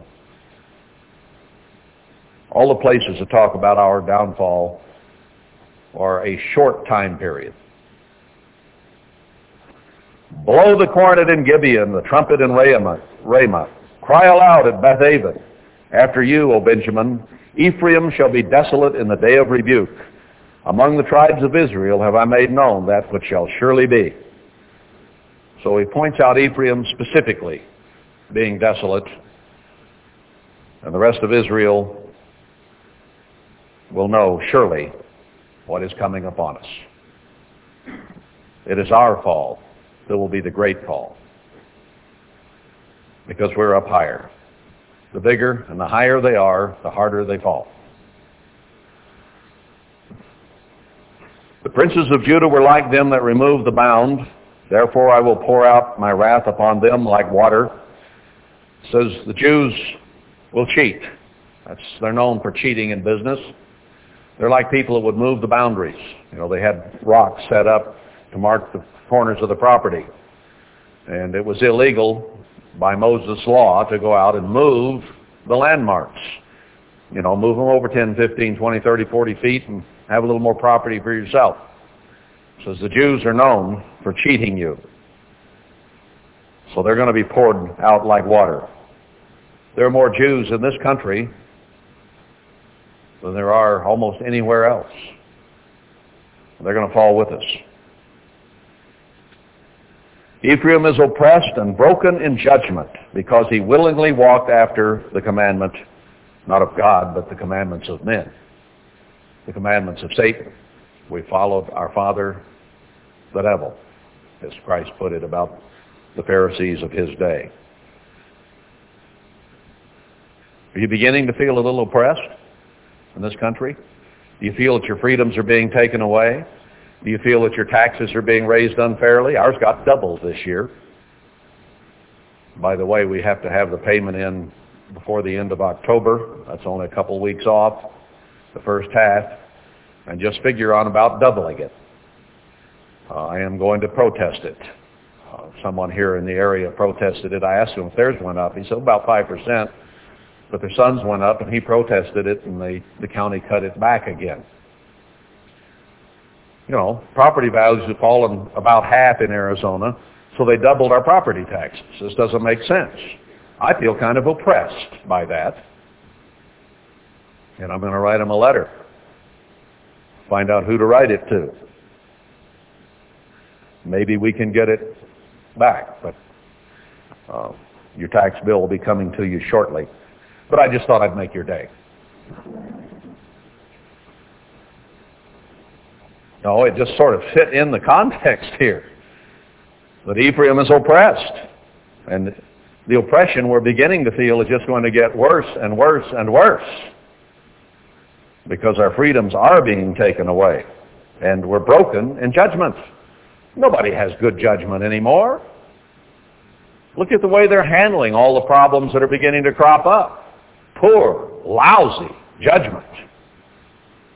all the places that talk about our downfall are a short time period. Blow the cornet in Gibeon, the trumpet in Ramah. Ramah. Cry aloud at Bethaven. After you, O Benjamin, Ephraim shall be desolate in the day of rebuke. Among the tribes of Israel have I made known that which shall surely be. So he points out Ephraim specifically being desolate, and the rest of Israel will know surely what is coming upon us. It is our fall that will be the great fall because we're up higher. The bigger and the higher they are, the harder they fall. The princes of Judah were like them that remove the bound. Therefore I will pour out my wrath upon them like water. It says the Jews will cheat. That's, they're known for cheating in business. They're like people that would move the boundaries. You know, they had rocks set up to mark the corners of the property. And it was illegal by Moses' law to go out and move the landmarks. You know, move them over 10, 15, 20, 30, 40 feet and have a little more property for yourself. Says the Jews are known for cheating you. So they're going to be poured out like water. There are more Jews in this country than there are almost anywhere else. They're going to fall with us. Ephraim is oppressed and broken in judgment because he willingly walked after the commandment, not of God, but the commandments of men, the commandments of Satan. We followed our father, the devil, as Christ put it about the Pharisees of his day. Are you beginning to feel a little oppressed? in this country? Do you feel that your freedoms are being taken away? Do you feel that your taxes are being raised unfairly? Ours got doubled this year. By the way, we have to have the payment in before the end of October. That's only a couple weeks off, the first half. And just figure on about doubling it. Uh, I am going to protest it. Uh, someone here in the area protested it. I asked him if theirs went up. He said about 5%. But their sons went up and he protested it and they, the county cut it back again. you know, property values have fallen about half in Arizona, so they doubled our property taxes. This doesn't make sense. I feel kind of oppressed by that. And I'm going to write him a letter. Find out who to write it to. Maybe we can get it back, but uh, your tax bill will be coming to you shortly. But I just thought I'd make your day. No, it just sort of fit in the context here. That Ephraim is oppressed. And the oppression we're beginning to feel is just going to get worse and worse and worse. Because our freedoms are being taken away. And we're broken in judgment. Nobody has good judgment anymore. Look at the way they're handling all the problems that are beginning to crop up. Poor, lousy judgment.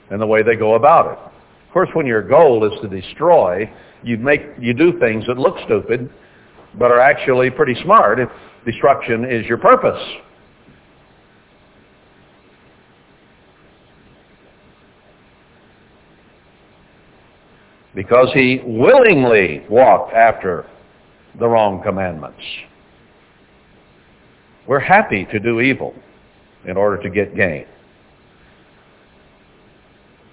And the way they go about it. Of course, when your goal is to destroy, you make you do things that look stupid, but are actually pretty smart if destruction is your purpose. Because he willingly walked after the wrong commandments. We're happy to do evil in order to get gain.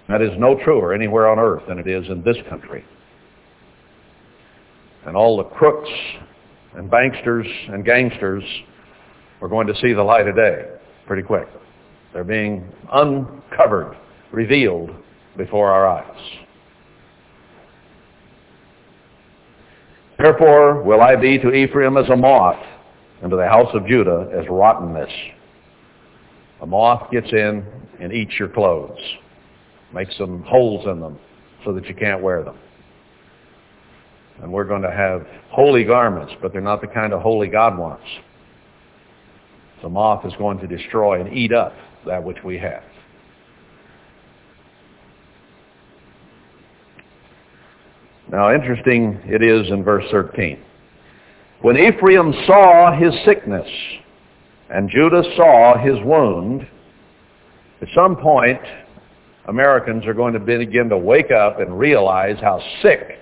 That is no truer anywhere on earth than it is in this country. And all the crooks and banksters and gangsters are going to see the light of day pretty quick. They're being uncovered, revealed before our eyes. Therefore will I be to Ephraim as a moth, and to the house of Judah as rottenness. A moth gets in and eats your clothes makes some holes in them so that you can't wear them. And we're going to have holy garments, but they're not the kind of holy God wants. The moth is going to destroy and eat up that which we have. Now, interesting it is in verse 13. When Ephraim saw his sickness and Judah saw his wound, at some point Americans are going to begin to wake up and realize how sick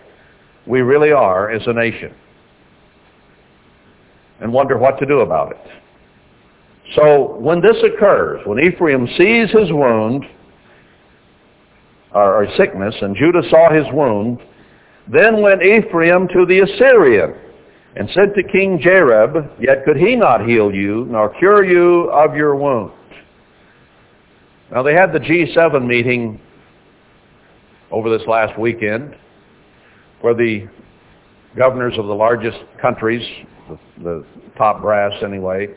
we really are as a nation and wonder what to do about it. So when this occurs, when Ephraim sees his wound, or, or sickness, and Judah saw his wound, then went Ephraim to the Assyrian and said to King Jareb, Yet could he not heal you, nor cure you of your wound. Now they had the G7 meeting over this last weekend where the governors of the largest countries, the, the top brass anyway,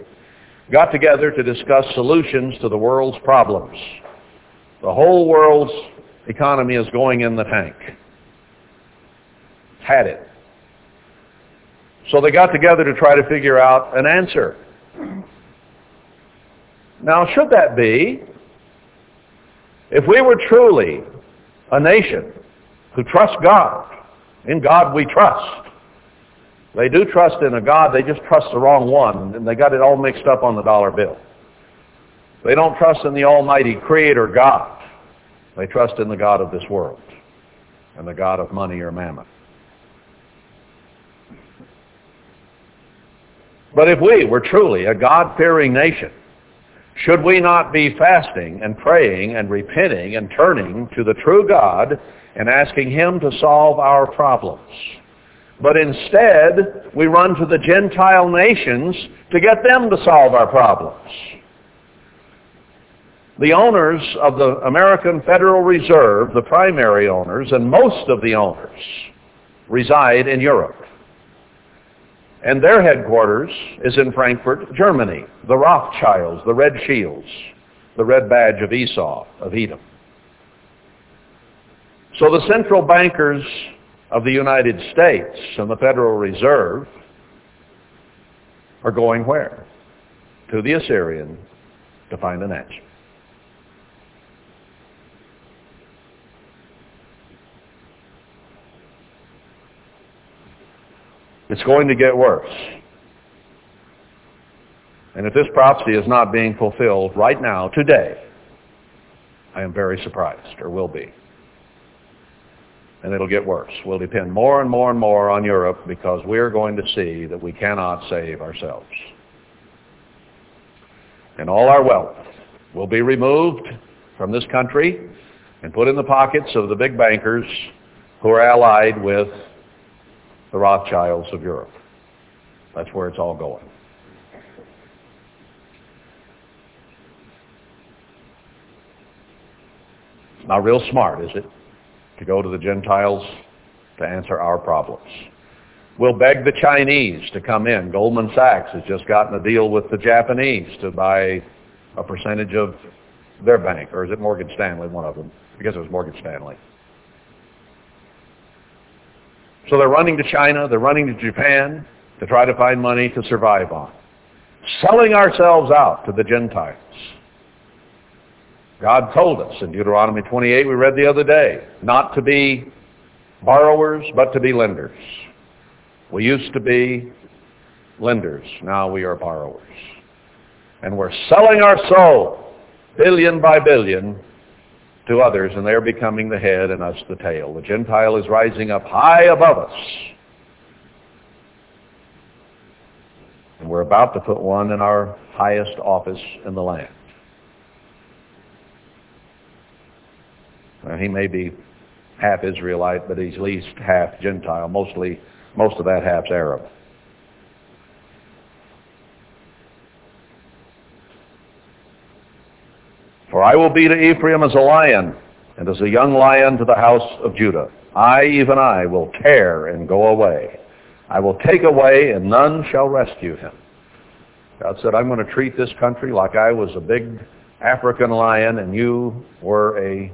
got together to discuss solutions to the world's problems. The whole world's economy is going in the tank. Had it. So they got together to try to figure out an answer. Now, should that be if we were truly a nation who trusts God, in God we trust. They do trust in a God, they just trust the wrong one, and they got it all mixed up on the dollar bill. They don't trust in the almighty creator God. They trust in the God of this world and the God of money or mammon. But if we were truly a God-fearing nation, should we not be fasting and praying and repenting and turning to the true God and asking him to solve our problems? But instead, we run to the Gentile nations to get them to solve our problems. The owners of the American Federal Reserve, the primary owners, and most of the owners reside in Europe. And their headquarters is in Frankfurt, Germany. The Rothschilds, the Red Shields, the red badge of Esau, of Edom. So the central bankers of the United States and the Federal Reserve are going where? To the Assyrian to find an answer. It's going to get worse. And if this prophecy is not being fulfilled right now, today, I am very surprised, or will be. and it'll get worse. We'll depend more and more and more on Europe because we're going to see that we cannot save ourselves. And all our wealth will be removed from this country and put in the pockets of the big bankers who are allied with the Rothschilds of Europe. That's where it's all going. Not real smart, is it, to go to the Gentiles to answer our problems. We'll beg the Chinese to come in. Goldman Sachs has just gotten a deal with the Japanese to buy a percentage of their bank, or is it Morgan Stanley, one of them? I guess it was Morgan Stanley. So they're running to China, they're running to Japan to try to find money to survive on. Selling ourselves out to the Gentiles. God told us in Deuteronomy 28 we read the other day, not to be borrowers, but to be lenders. We used to be lenders. Now we are borrowers. And we're selling our soul, billion by billion, to others, and they're becoming the head and us the tail. The Gentile is rising up high above us. And we're about to put one in our highest office in the land. Now, he may be half Israelite, but he's at least half Gentile, mostly, most of that half's Arab. For I will be to Ephraim as a lion, and as a young lion to the house of Judah. I, even I, will tear and go away. I will take away, and none shall rescue him. God said, I'm going to treat this country like I was a big African lion, and you were a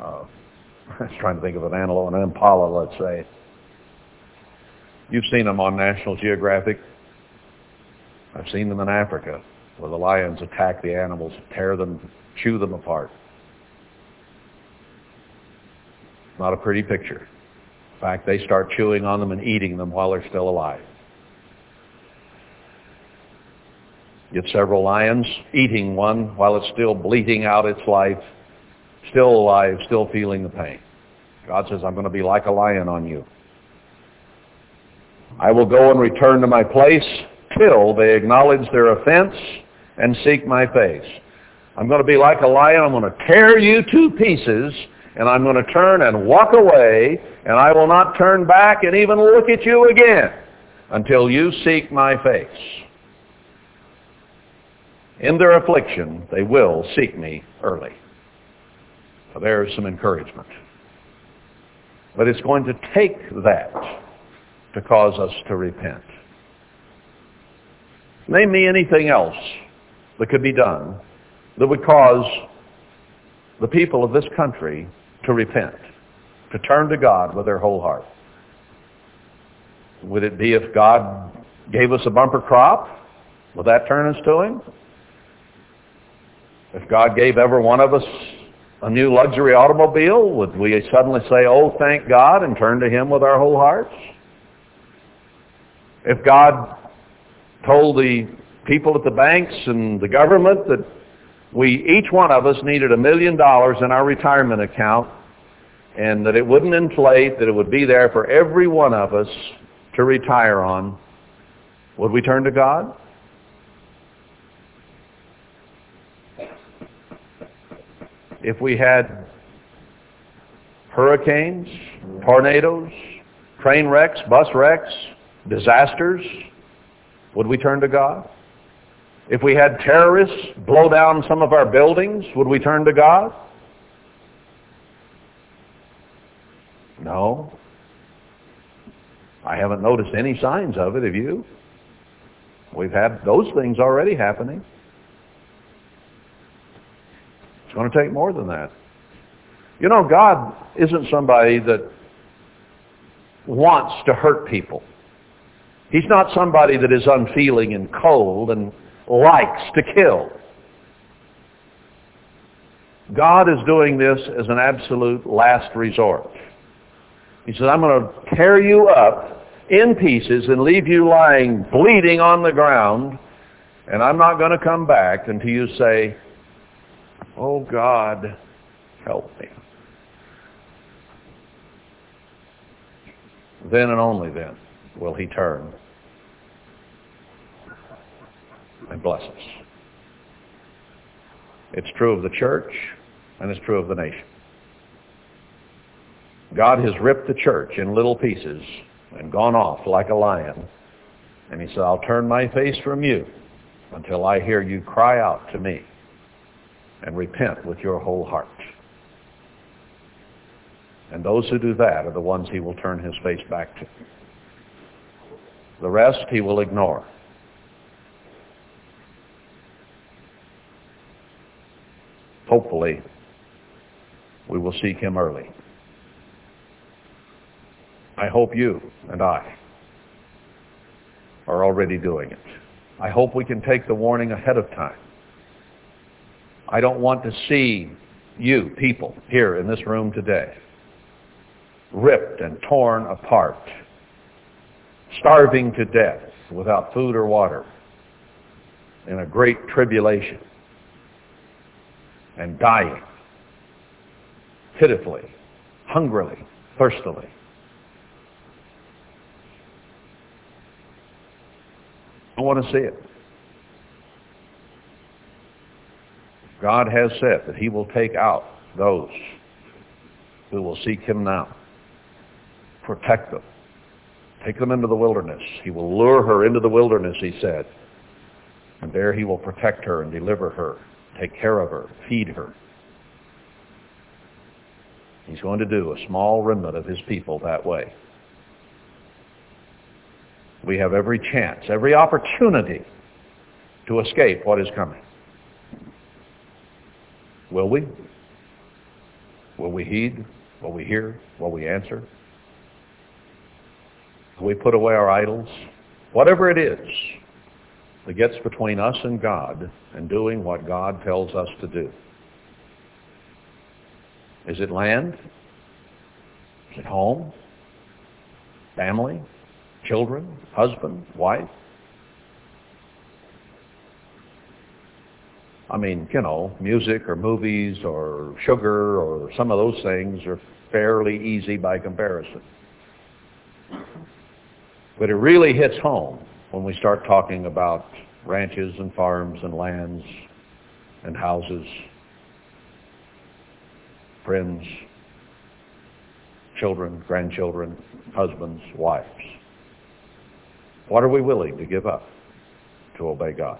uh, I was trying to think of an antelope, an impala, let's say. You've seen them on National Geographic. I've seen them in Africa, where the lions attack the animals, tear them, chew them apart. Not a pretty picture. In fact, they start chewing on them and eating them while they're still alive. Get several lions eating one while it's still bleating out its life still alive, still feeling the pain. God says, I'm going to be like a lion on you. I will go and return to my place till they acknowledge their offense and seek my face. I'm going to be like a lion. I'm going to tear you to pieces, and I'm going to turn and walk away, and I will not turn back and even look at you again until you seek my face. In their affliction, they will seek me early there's some encouragement. But it's going to take that to cause us to repent. Name me anything else that could be done that would cause the people of this country to repent, to turn to God with their whole heart. Would it be if God gave us a bumper crop? Would that turn us to him? If God gave every one of us a new luxury automobile, would we suddenly say, oh, thank God, and turn to him with our whole hearts? If God told the people at the banks and the government that we, each one of us needed a million dollars in our retirement account and that it wouldn't inflate, that it would be there for every one of us to retire on, would we turn to God? if we had hurricanes, tornadoes, train wrecks, bus wrecks, disasters, would we turn to God? If we had terrorists blow down some of our buildings, would we turn to God? No. I haven't noticed any signs of it, have you? We've had those things already happening. It's going to take more than that. You know, God isn't somebody that wants to hurt people. He's not somebody that is unfeeling and cold and likes to kill. God is doing this as an absolute last resort. He says, I'm going to tear you up in pieces and leave you lying bleeding on the ground, and I'm not going to come back until you say, oh God, help me. Then and only then will he turn and bless us. It's true of the church, and it's true of the nation. God has ripped the church in little pieces and gone off like a lion. And he said, I'll turn my face from you until I hear you cry out to me and repent with your whole heart. And those who do that are the ones he will turn his face back to. The rest he will ignore. Hopefully, we will seek him early. I hope you and I are already doing it. I hope we can take the warning ahead of time. I don't want to see you, people, here in this room today, ripped and torn apart, starving to death without food or water, in a great tribulation, and dying pitifully, hungrily, thirstily. I want to see it. God has said that he will take out those who will seek him now. Protect them. Take them into the wilderness. He will lure her into the wilderness, he said. And there he will protect her and deliver her, take care of her, feed her. He's going to do a small remnant of his people that way. We have every chance, every opportunity to escape what is coming. Will we? Will we heed? Will we hear? Will we answer? Will we put away our idols? Whatever it is that gets between us and God and doing what God tells us to do. Is it land? Is it home? Family? Children? Husband? Wife? I mean, you know, music or movies or sugar or some of those things are fairly easy by comparison. But it really hits home when we start talking about ranches and farms and lands and houses friends, children, grandchildren, husbands, wives. What are we willing to give up to obey God?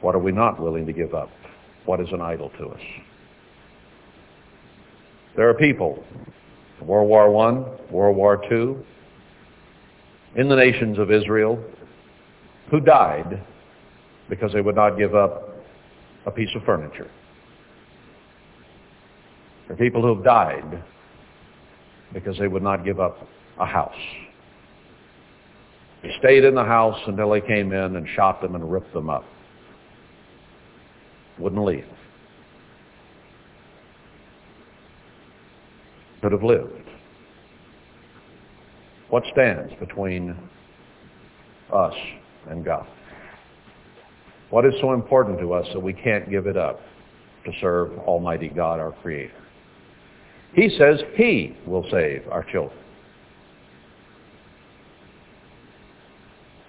What are we not willing to give up? What is an idol to us? There are people, World War I, World War II, in the nations of Israel, who died because they would not give up a piece of furniture. There are people who have died because they would not give up a house. They stayed in the house until they came in and shot them and ripped them up. Wouldn't leave. Could have lived. What stands between us and God? What is so important to us that we can't give it up to serve Almighty God, our Creator? He says he will save our children.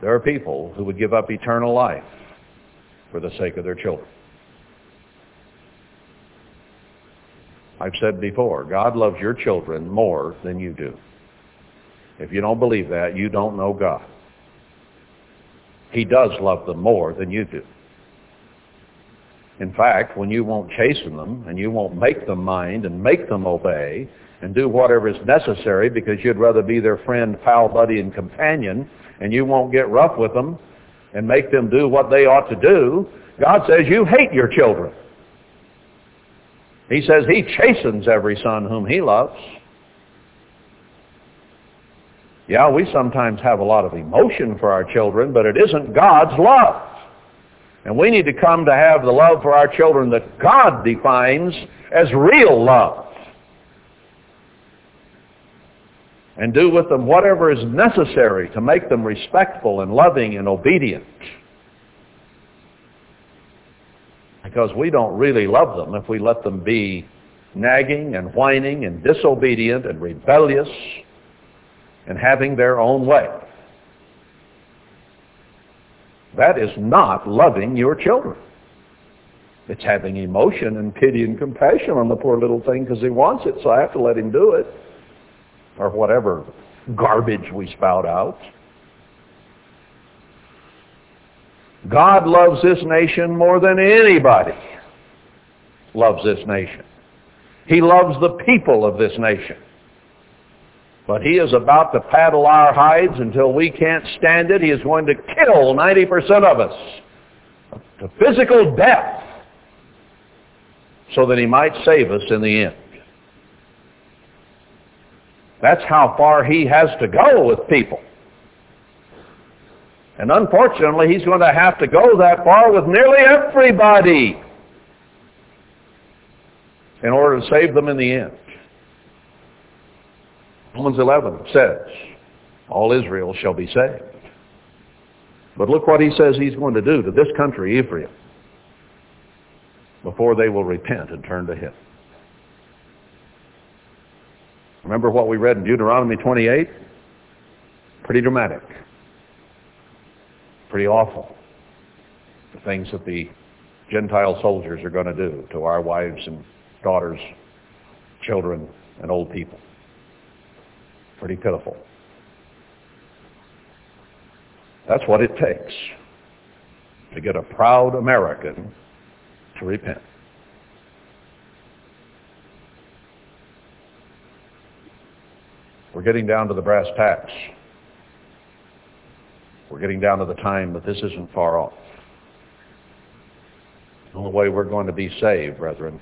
There are people who would give up eternal life for the sake of their children. I've said before, God loves your children more than you do. If you don't believe that, you don't know God. He does love them more than you do. In fact, when you won't chasten them and you won't make them mind and make them obey and do whatever is necessary because you'd rather be their friend, pal, buddy, and companion, and you won't get rough with them and make them do what they ought to do, God says you hate your children. He says he chastens every son whom he loves. Yeah, we sometimes have a lot of emotion for our children, but it isn't God's love. And we need to come to have the love for our children that God defines as real love. And do with them whatever is necessary to make them respectful and loving and obedient. Because we don't really love them if we let them be nagging and whining and disobedient and rebellious and having their own way. That is not loving your children. It's having emotion and pity and compassion on the poor little thing because he wants it, so I have to let him do it. Or whatever garbage we spout out. God loves this nation more than anybody loves this nation. He loves the people of this nation. But he is about to paddle our hides until we can't stand it. He is going to kill 90% of us to physical death so that he might save us in the end. That's how far he has to go with people. And unfortunately, he's going to have to go that far with nearly everybody in order to save them in the end. Romans 11 says, all Israel shall be saved. But look what he says he's going to do to this country, Ephraim, before they will repent and turn to him. Remember what we read in Deuteronomy 28? Pretty dramatic. Pretty awful. The things that the Gentile soldiers are going to do to our wives and daughters, children, and old people. Pretty pitiful. That's what it takes to get a proud American to repent. We're getting down to the brass tacks. We're getting down to the time that this isn't far off. The only way we're going to be saved, brethren,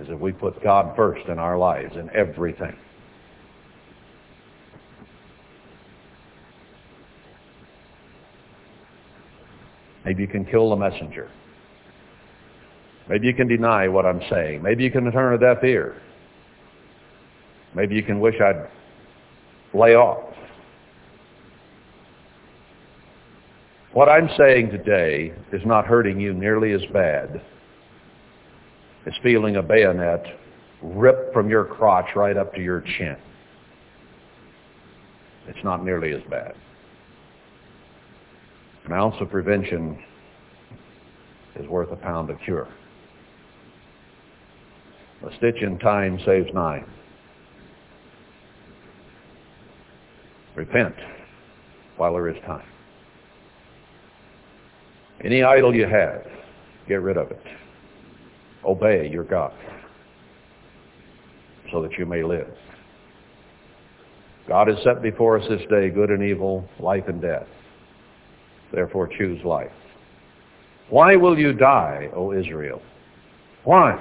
is if we put God first in our lives in everything. Maybe you can kill the messenger. Maybe you can deny what I'm saying. Maybe you can turn a deaf ear. Maybe you can wish I'd lay off. What I'm saying today is not hurting you nearly as bad as feeling a bayonet ripped from your crotch right up to your chin. It's not nearly as bad. An ounce of prevention is worth a pound of cure. A stitch in time saves nine. Repent while there is time. Any idol you have, get rid of it. Obey your God so that you may live. God has set before us this day good and evil, life and death. Therefore choose life. Why will you die, O Israel? Why?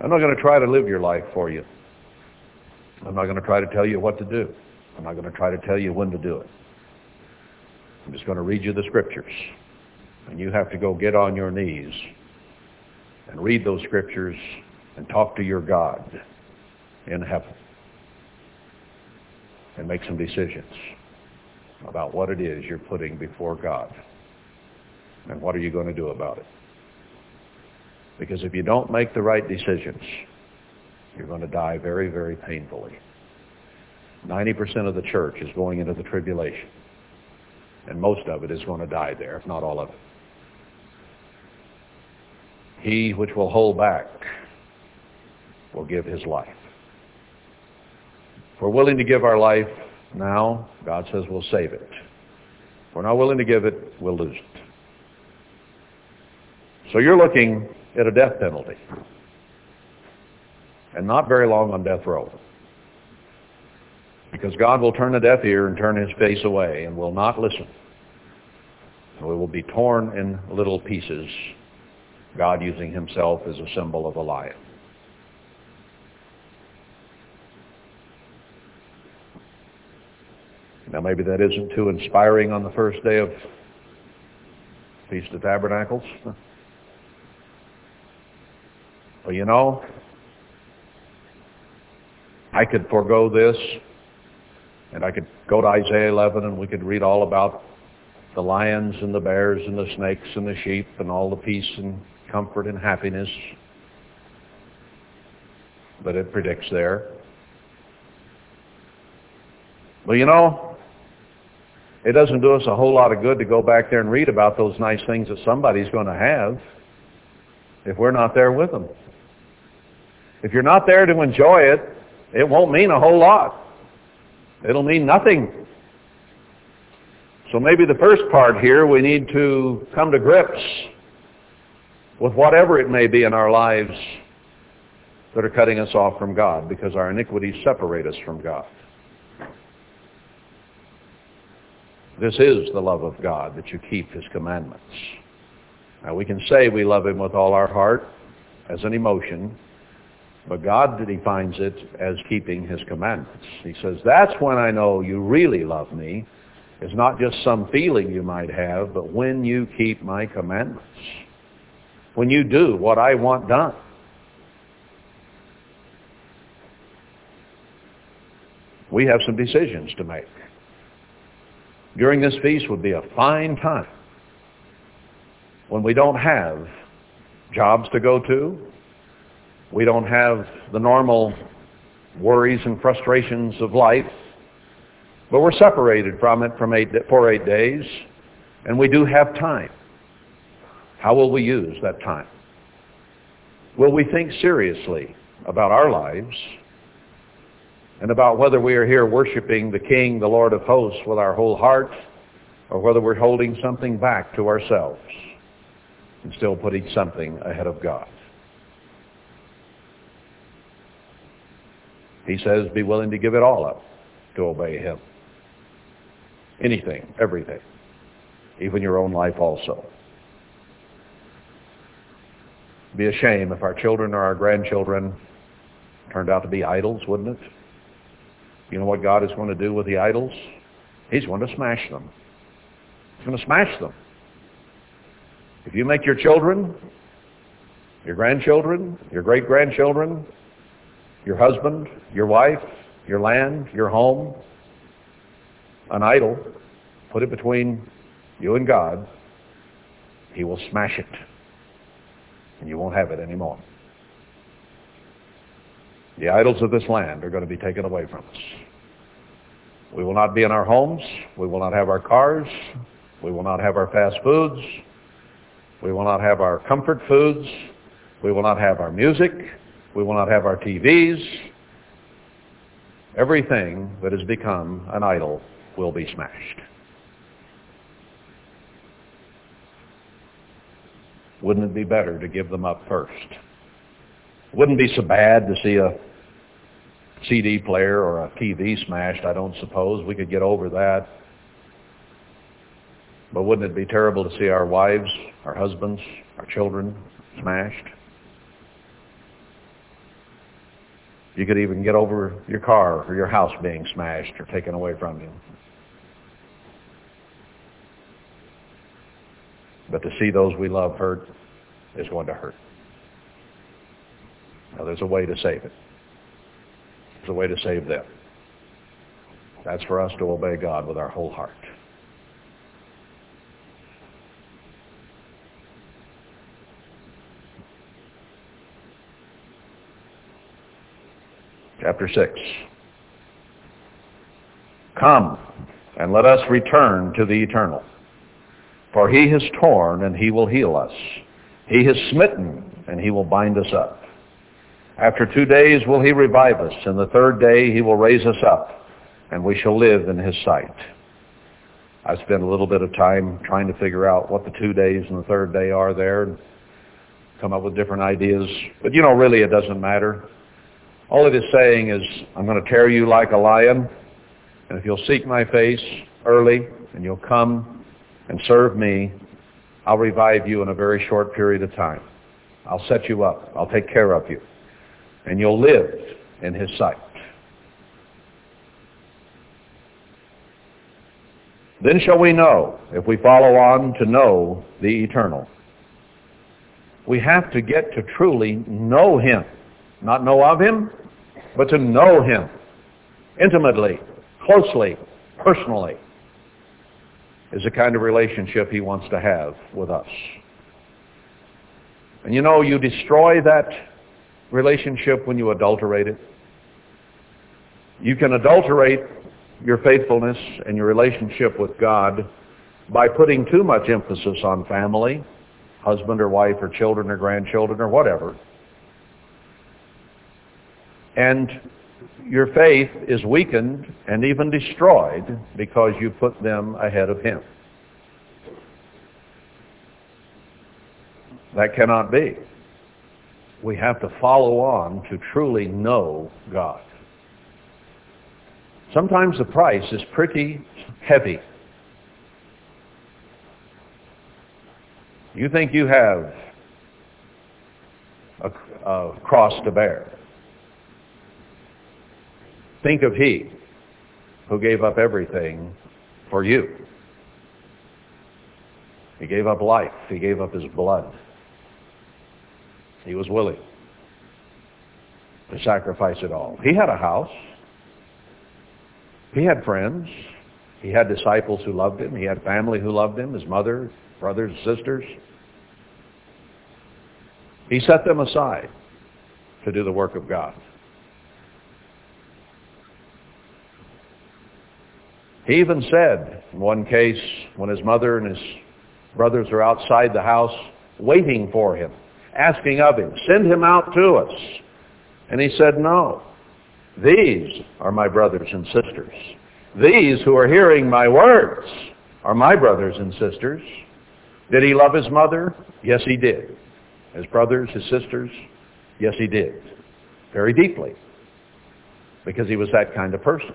I'm not going to try to live your life for you. I'm not going to try to tell you what to do. I'm not going to try to tell you when to do it. I'm just going to read you the scriptures. And you have to go get on your knees and read those scriptures and talk to your God in heaven and make some decisions about what it is you're putting before God and what are you going to do about it. Because if you don't make the right decisions, you're going to die very, very painfully. 90% of the church is going into the tribulation. And most of it is going to die there, if not all of it. He which will hold back will give his life. If we're willing to give our life now, God says we'll save it. If we're not willing to give it, we'll lose it. So you're looking at a death penalty. And not very long on death row. Because God will turn a deaf ear and turn his face away and will not listen. So we will be torn in little pieces, God using himself as a symbol of a lion. Now maybe that isn't too inspiring on the first day of Feast of Tabernacles. Well, you know, I could forego this And I could go to Isaiah 11 and we could read all about the lions and the bears and the snakes and the sheep and all the peace and comfort and happiness that it predicts there. Well, you know, it doesn't do us a whole lot of good to go back there and read about those nice things that somebody's going to have if we're not there with them. If you're not there to enjoy it, it won't mean a whole lot. It'll mean nothing. So maybe the first part here, we need to come to grips with whatever it may be in our lives that are cutting us off from God because our iniquities separate us from God. This is the love of God, that you keep his commandments. Now we can say we love him with all our heart as an emotion, but God defines it as keeping his commandments. He says, that's when I know you really love me, It's not just some feeling you might have, but when you keep my commandments. When you do what I want done. We have some decisions to make during this feast would be a fine time when we don't have jobs to go to, we don't have the normal worries and frustrations of life, but we're separated from it from eight, for eight days, and we do have time. How will we use that time? Will we think seriously about our lives and about whether we are here worshiping the King, the Lord of hosts, with our whole heart, or whether we're holding something back to ourselves and still putting something ahead of God. He says, be willing to give it all up to obey him. Anything, everything, even your own life also. Be a shame if our children or our grandchildren turned out to be idols, wouldn't it? You know what God is going to do with the idols? He's going to smash them. He's going to smash them. If you make your children, your grandchildren, your great-grandchildren, your husband, your wife, your land, your home, an idol, put it between you and God, he will smash it. And you won't have it anymore. The idols of this land are going to be taken away from us. We will not be in our homes. We will not have our cars. We will not have our fast foods. We will not have our comfort foods. We will not have our music. We will not have our TVs. Everything that has become an idol will be smashed. Wouldn't it be better to give them up first? wouldn't be so bad to see a CD player or a TV smashed, I don't suppose. We could get over that. But wouldn't it be terrible to see our wives, our husbands, our children smashed? You could even get over your car or your house being smashed or taken away from you. But to see those we love hurt is going to hurt. Now there's a way to save it. There's a way to save them. That's for us to obey God with our whole heart. Chapter 6. Come, and let us return to the eternal. For he has torn, and he will heal us. He has smitten, and he will bind us up. After two days will he revive us, and the third day he will raise us up, and we shall live in his sight. I spent a little bit of time trying to figure out what the two days and the third day are there, and come up with different ideas. But you know, really it doesn't matter. All it is saying is, I'm going to tear you like a lion, and if you'll seek my face early, and you'll come and serve me, I'll revive you in a very short period of time. I'll set you up. I'll take care of you and you'll live in his sight. Then shall we know, if we follow on to know the eternal. We have to get to truly know him. Not know of him, but to know him intimately, closely, personally, is the kind of relationship he wants to have with us. And you know, you destroy that relationship when you adulterate it. You can adulterate your faithfulness and your relationship with God by putting too much emphasis on family, husband or wife or children or grandchildren or whatever. And your faith is weakened and even destroyed because you put them ahead of him. That cannot be. We have to follow on to truly know God. Sometimes the price is pretty heavy. You think you have a, a cross to bear. Think of he who gave up everything for you. He gave up life. He gave up his blood. He was willing to sacrifice it all. He had a house. He had friends. He had disciples who loved him. He had family who loved him, his mother, brothers, sisters. He set them aside to do the work of God. He even said in one case when his mother and his brothers are outside the house waiting for him, asking of him, send him out to us. And he said, no. These are my brothers and sisters. These who are hearing my words are my brothers and sisters. Did he love his mother? Yes, he did. His brothers, his sisters? Yes, he did. Very deeply. Because he was that kind of person.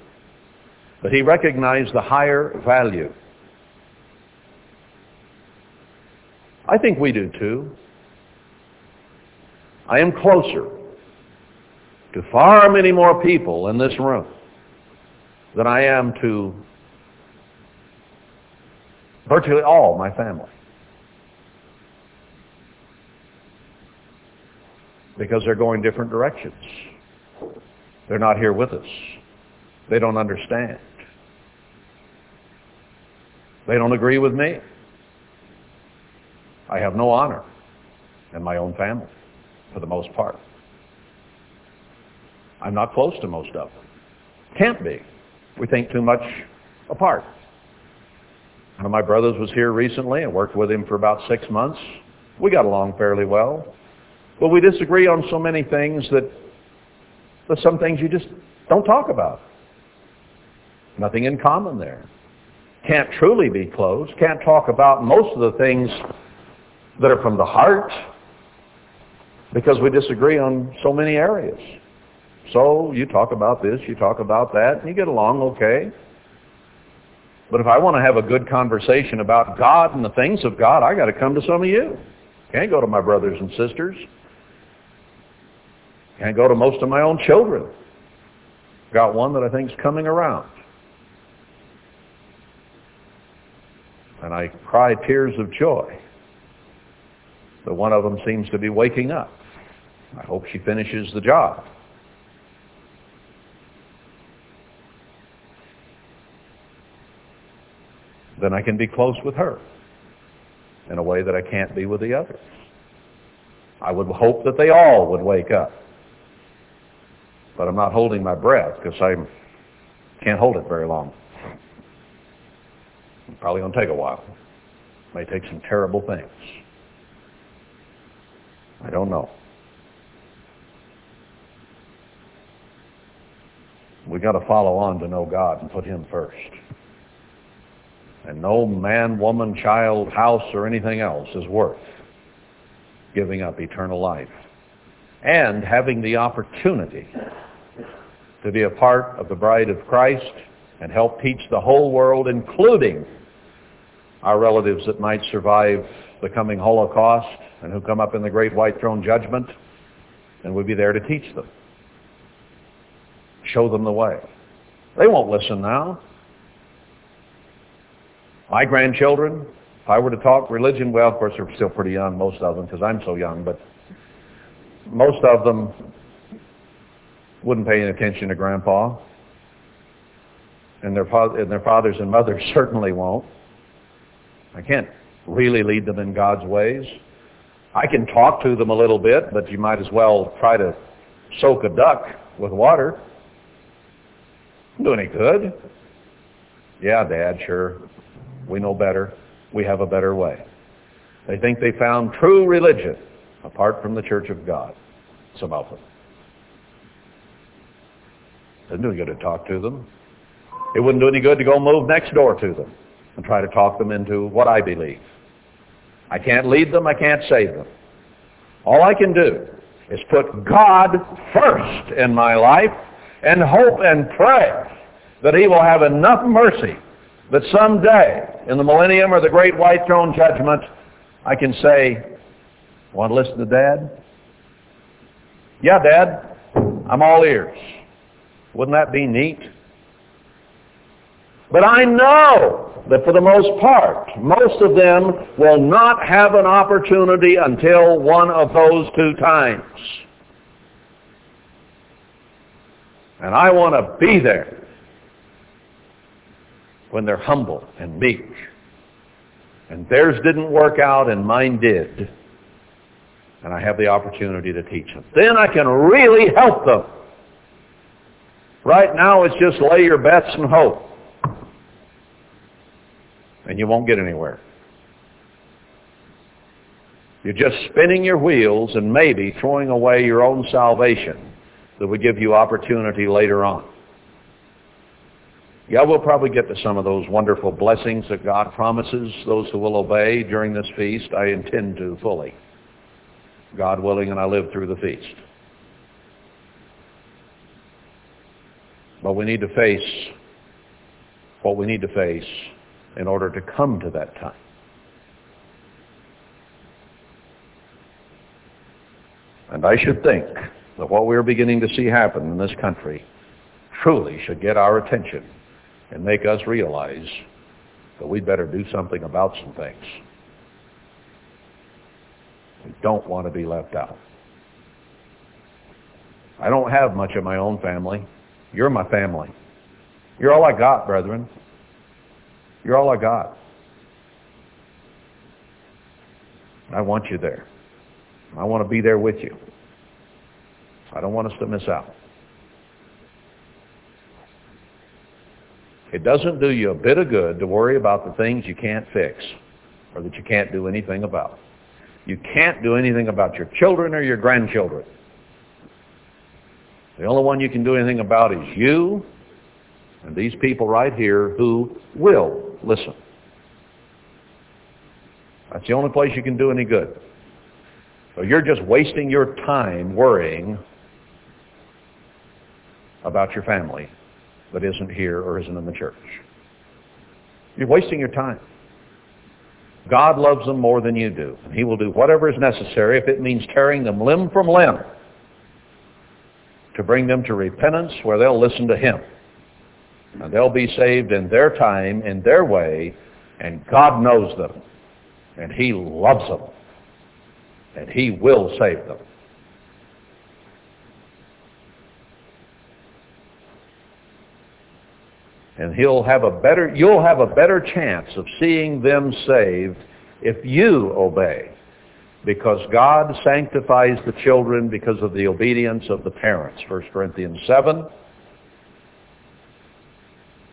But he recognized the higher value. I think we do too. I am closer to far many more people in this room than I am to virtually all my family. Because they're going different directions. They're not here with us. They don't understand. They don't agree with me. I have no honor in my own family, for the most part. I'm not close to most of them. Can't be. We think too much apart. One of my brothers was here recently. I worked with him for about six months. We got along fairly well. But we disagree on so many things that there's some things you just don't talk about. Nothing in common there can't truly be close, can't talk about most of the things that are from the heart because we disagree on so many areas. So you talk about this, you talk about that, and you get along okay. But if I want to have a good conversation about God and the things of God, I got to come to some of you. Can't go to my brothers and sisters. Can't go to most of my own children. Got one that I think is coming around. And I cry tears of joy that one of them seems to be waking up. I hope she finishes the job. Then I can be close with her in a way that I can't be with the others. I would hope that they all would wake up. But I'm not holding my breath because I can't hold it very long. Probably going to take a while. May take some terrible things. I don't know. We got to follow on to know God and put him first. And no man, woman, child, house, or anything else is worth giving up eternal life. And having the opportunity to be a part of the bride of Christ and help teach the whole world, including our relatives that might survive the coming Holocaust and who come up in the great white throne judgment, and we'd be there to teach them. Show them the way. They won't listen now. My grandchildren, if I were to talk religion, well, of course, they're still pretty young, most of them, because I'm so young, but most of them wouldn't pay any attention to Grandpa. and their, and their fathers and mothers certainly won't. I can't really lead them in God's ways. I can talk to them a little bit, but you might as well try to soak a duck with water. Do any good. Yeah, Dad, sure. We know better. We have a better way. They think they found true religion apart from the church of God. Some of them. Doesn't do any good to talk to them. It wouldn't do any good to go move next door to them and try to talk them into what I believe. I can't lead them. I can't save them. All I can do is put God first in my life and hope and pray that he will have enough mercy that someday in the millennium or the great white throne judgment I can say, want to listen to Dad? Yeah, Dad, I'm all ears. Wouldn't that be neat? But I know that for the most part, most of them will not have an opportunity until one of those two times. And I want to be there when they're humble and meek. And theirs didn't work out and mine did. And I have the opportunity to teach them. Then I can really help them. Right now it's just lay your bets and hope. And you won't get anywhere. You're just spinning your wheels and maybe throwing away your own salvation that would give you opportunity later on. Yeah, we'll probably get to some of those wonderful blessings that God promises those who will obey during this feast. I intend to fully. God willing, and I live through the feast. But we need to face what we need to face in order to come to that time. And I should think that what we're beginning to see happen in this country truly should get our attention and make us realize that we'd better do something about some things. We don't want to be left out. I don't have much of my own family. You're my family. You're all I got, brethren. You're all I got. I want you there. I want to be there with you. I don't want us to miss out. It doesn't do you a bit of good to worry about the things you can't fix or that you can't do anything about. You can't do anything about your children or your grandchildren. The only one you can do anything about is you and these people right here who will listen. That's the only place you can do any good. So you're just wasting your time worrying about your family that isn't here or isn't in the church. You're wasting your time. God loves them more than you do. And he will do whatever is necessary if it means tearing them limb from limb to bring them to repentance where they'll listen to him. And they'll be saved in their time, in their way, and God knows them. And he loves them. And he will save them. and he'll have a better you'll have a better chance of seeing them saved if you obey because God sanctifies the children because of the obedience of the parents 1 Corinthians 7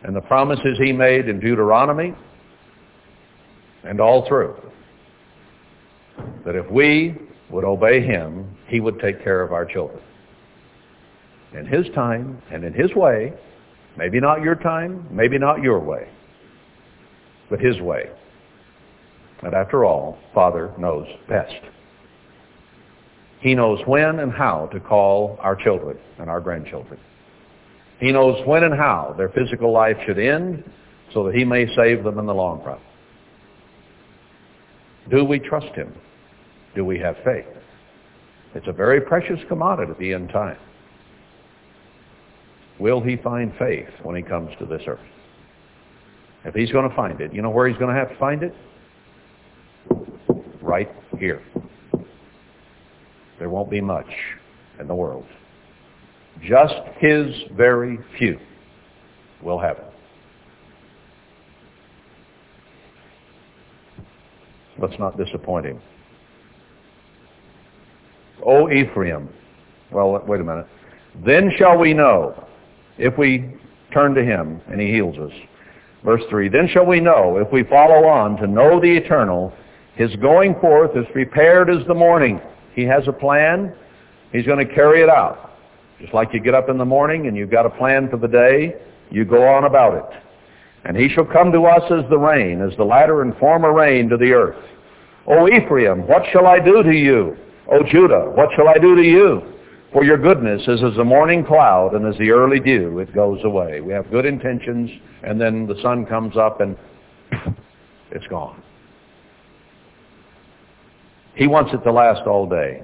and the promises he made in Deuteronomy and all through that if we would obey him he would take care of our children in his time and in his way Maybe not your time, maybe not your way, but his way. And after all, Father knows best. He knows when and how to call our children and our grandchildren. He knows when and how their physical life should end so that he may save them in the long run. Do we trust him? Do we have faith? It's a very precious commodity at the end time. Will he find faith when he comes to this earth? If he's going to find it, you know where he's going to have to find it? Right here. There won't be much in the world. Just his very few will have it. Let's not disappoint him. O Ephraim. Well, wait a minute. Then shall we know if we turn to him and he heals us. Verse 3, then shall we know, if we follow on, to know the eternal. His going forth is prepared as the morning. He has a plan. He's going to carry it out. Just like you get up in the morning and you've got a plan for the day, you go on about it. And he shall come to us as the rain, as the latter and former rain to the earth. O Ephraim, what shall I do to you? O Judah, what shall I do to you? For your goodness is as the morning cloud and as the early dew, it goes away. We have good intentions, and then the sun comes up and it's gone. He wants it to last all day.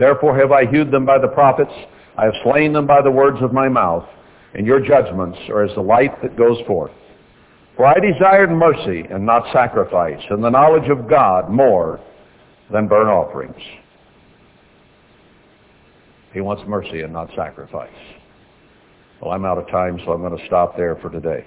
Therefore have I hewed them by the prophets. I have slain them by the words of my mouth. And your judgments are as the light that goes forth. For I desired mercy and not sacrifice, and the knowledge of God more than burnt offerings. He wants mercy and not sacrifice. Well, I'm out of time, so I'm going to stop there for today.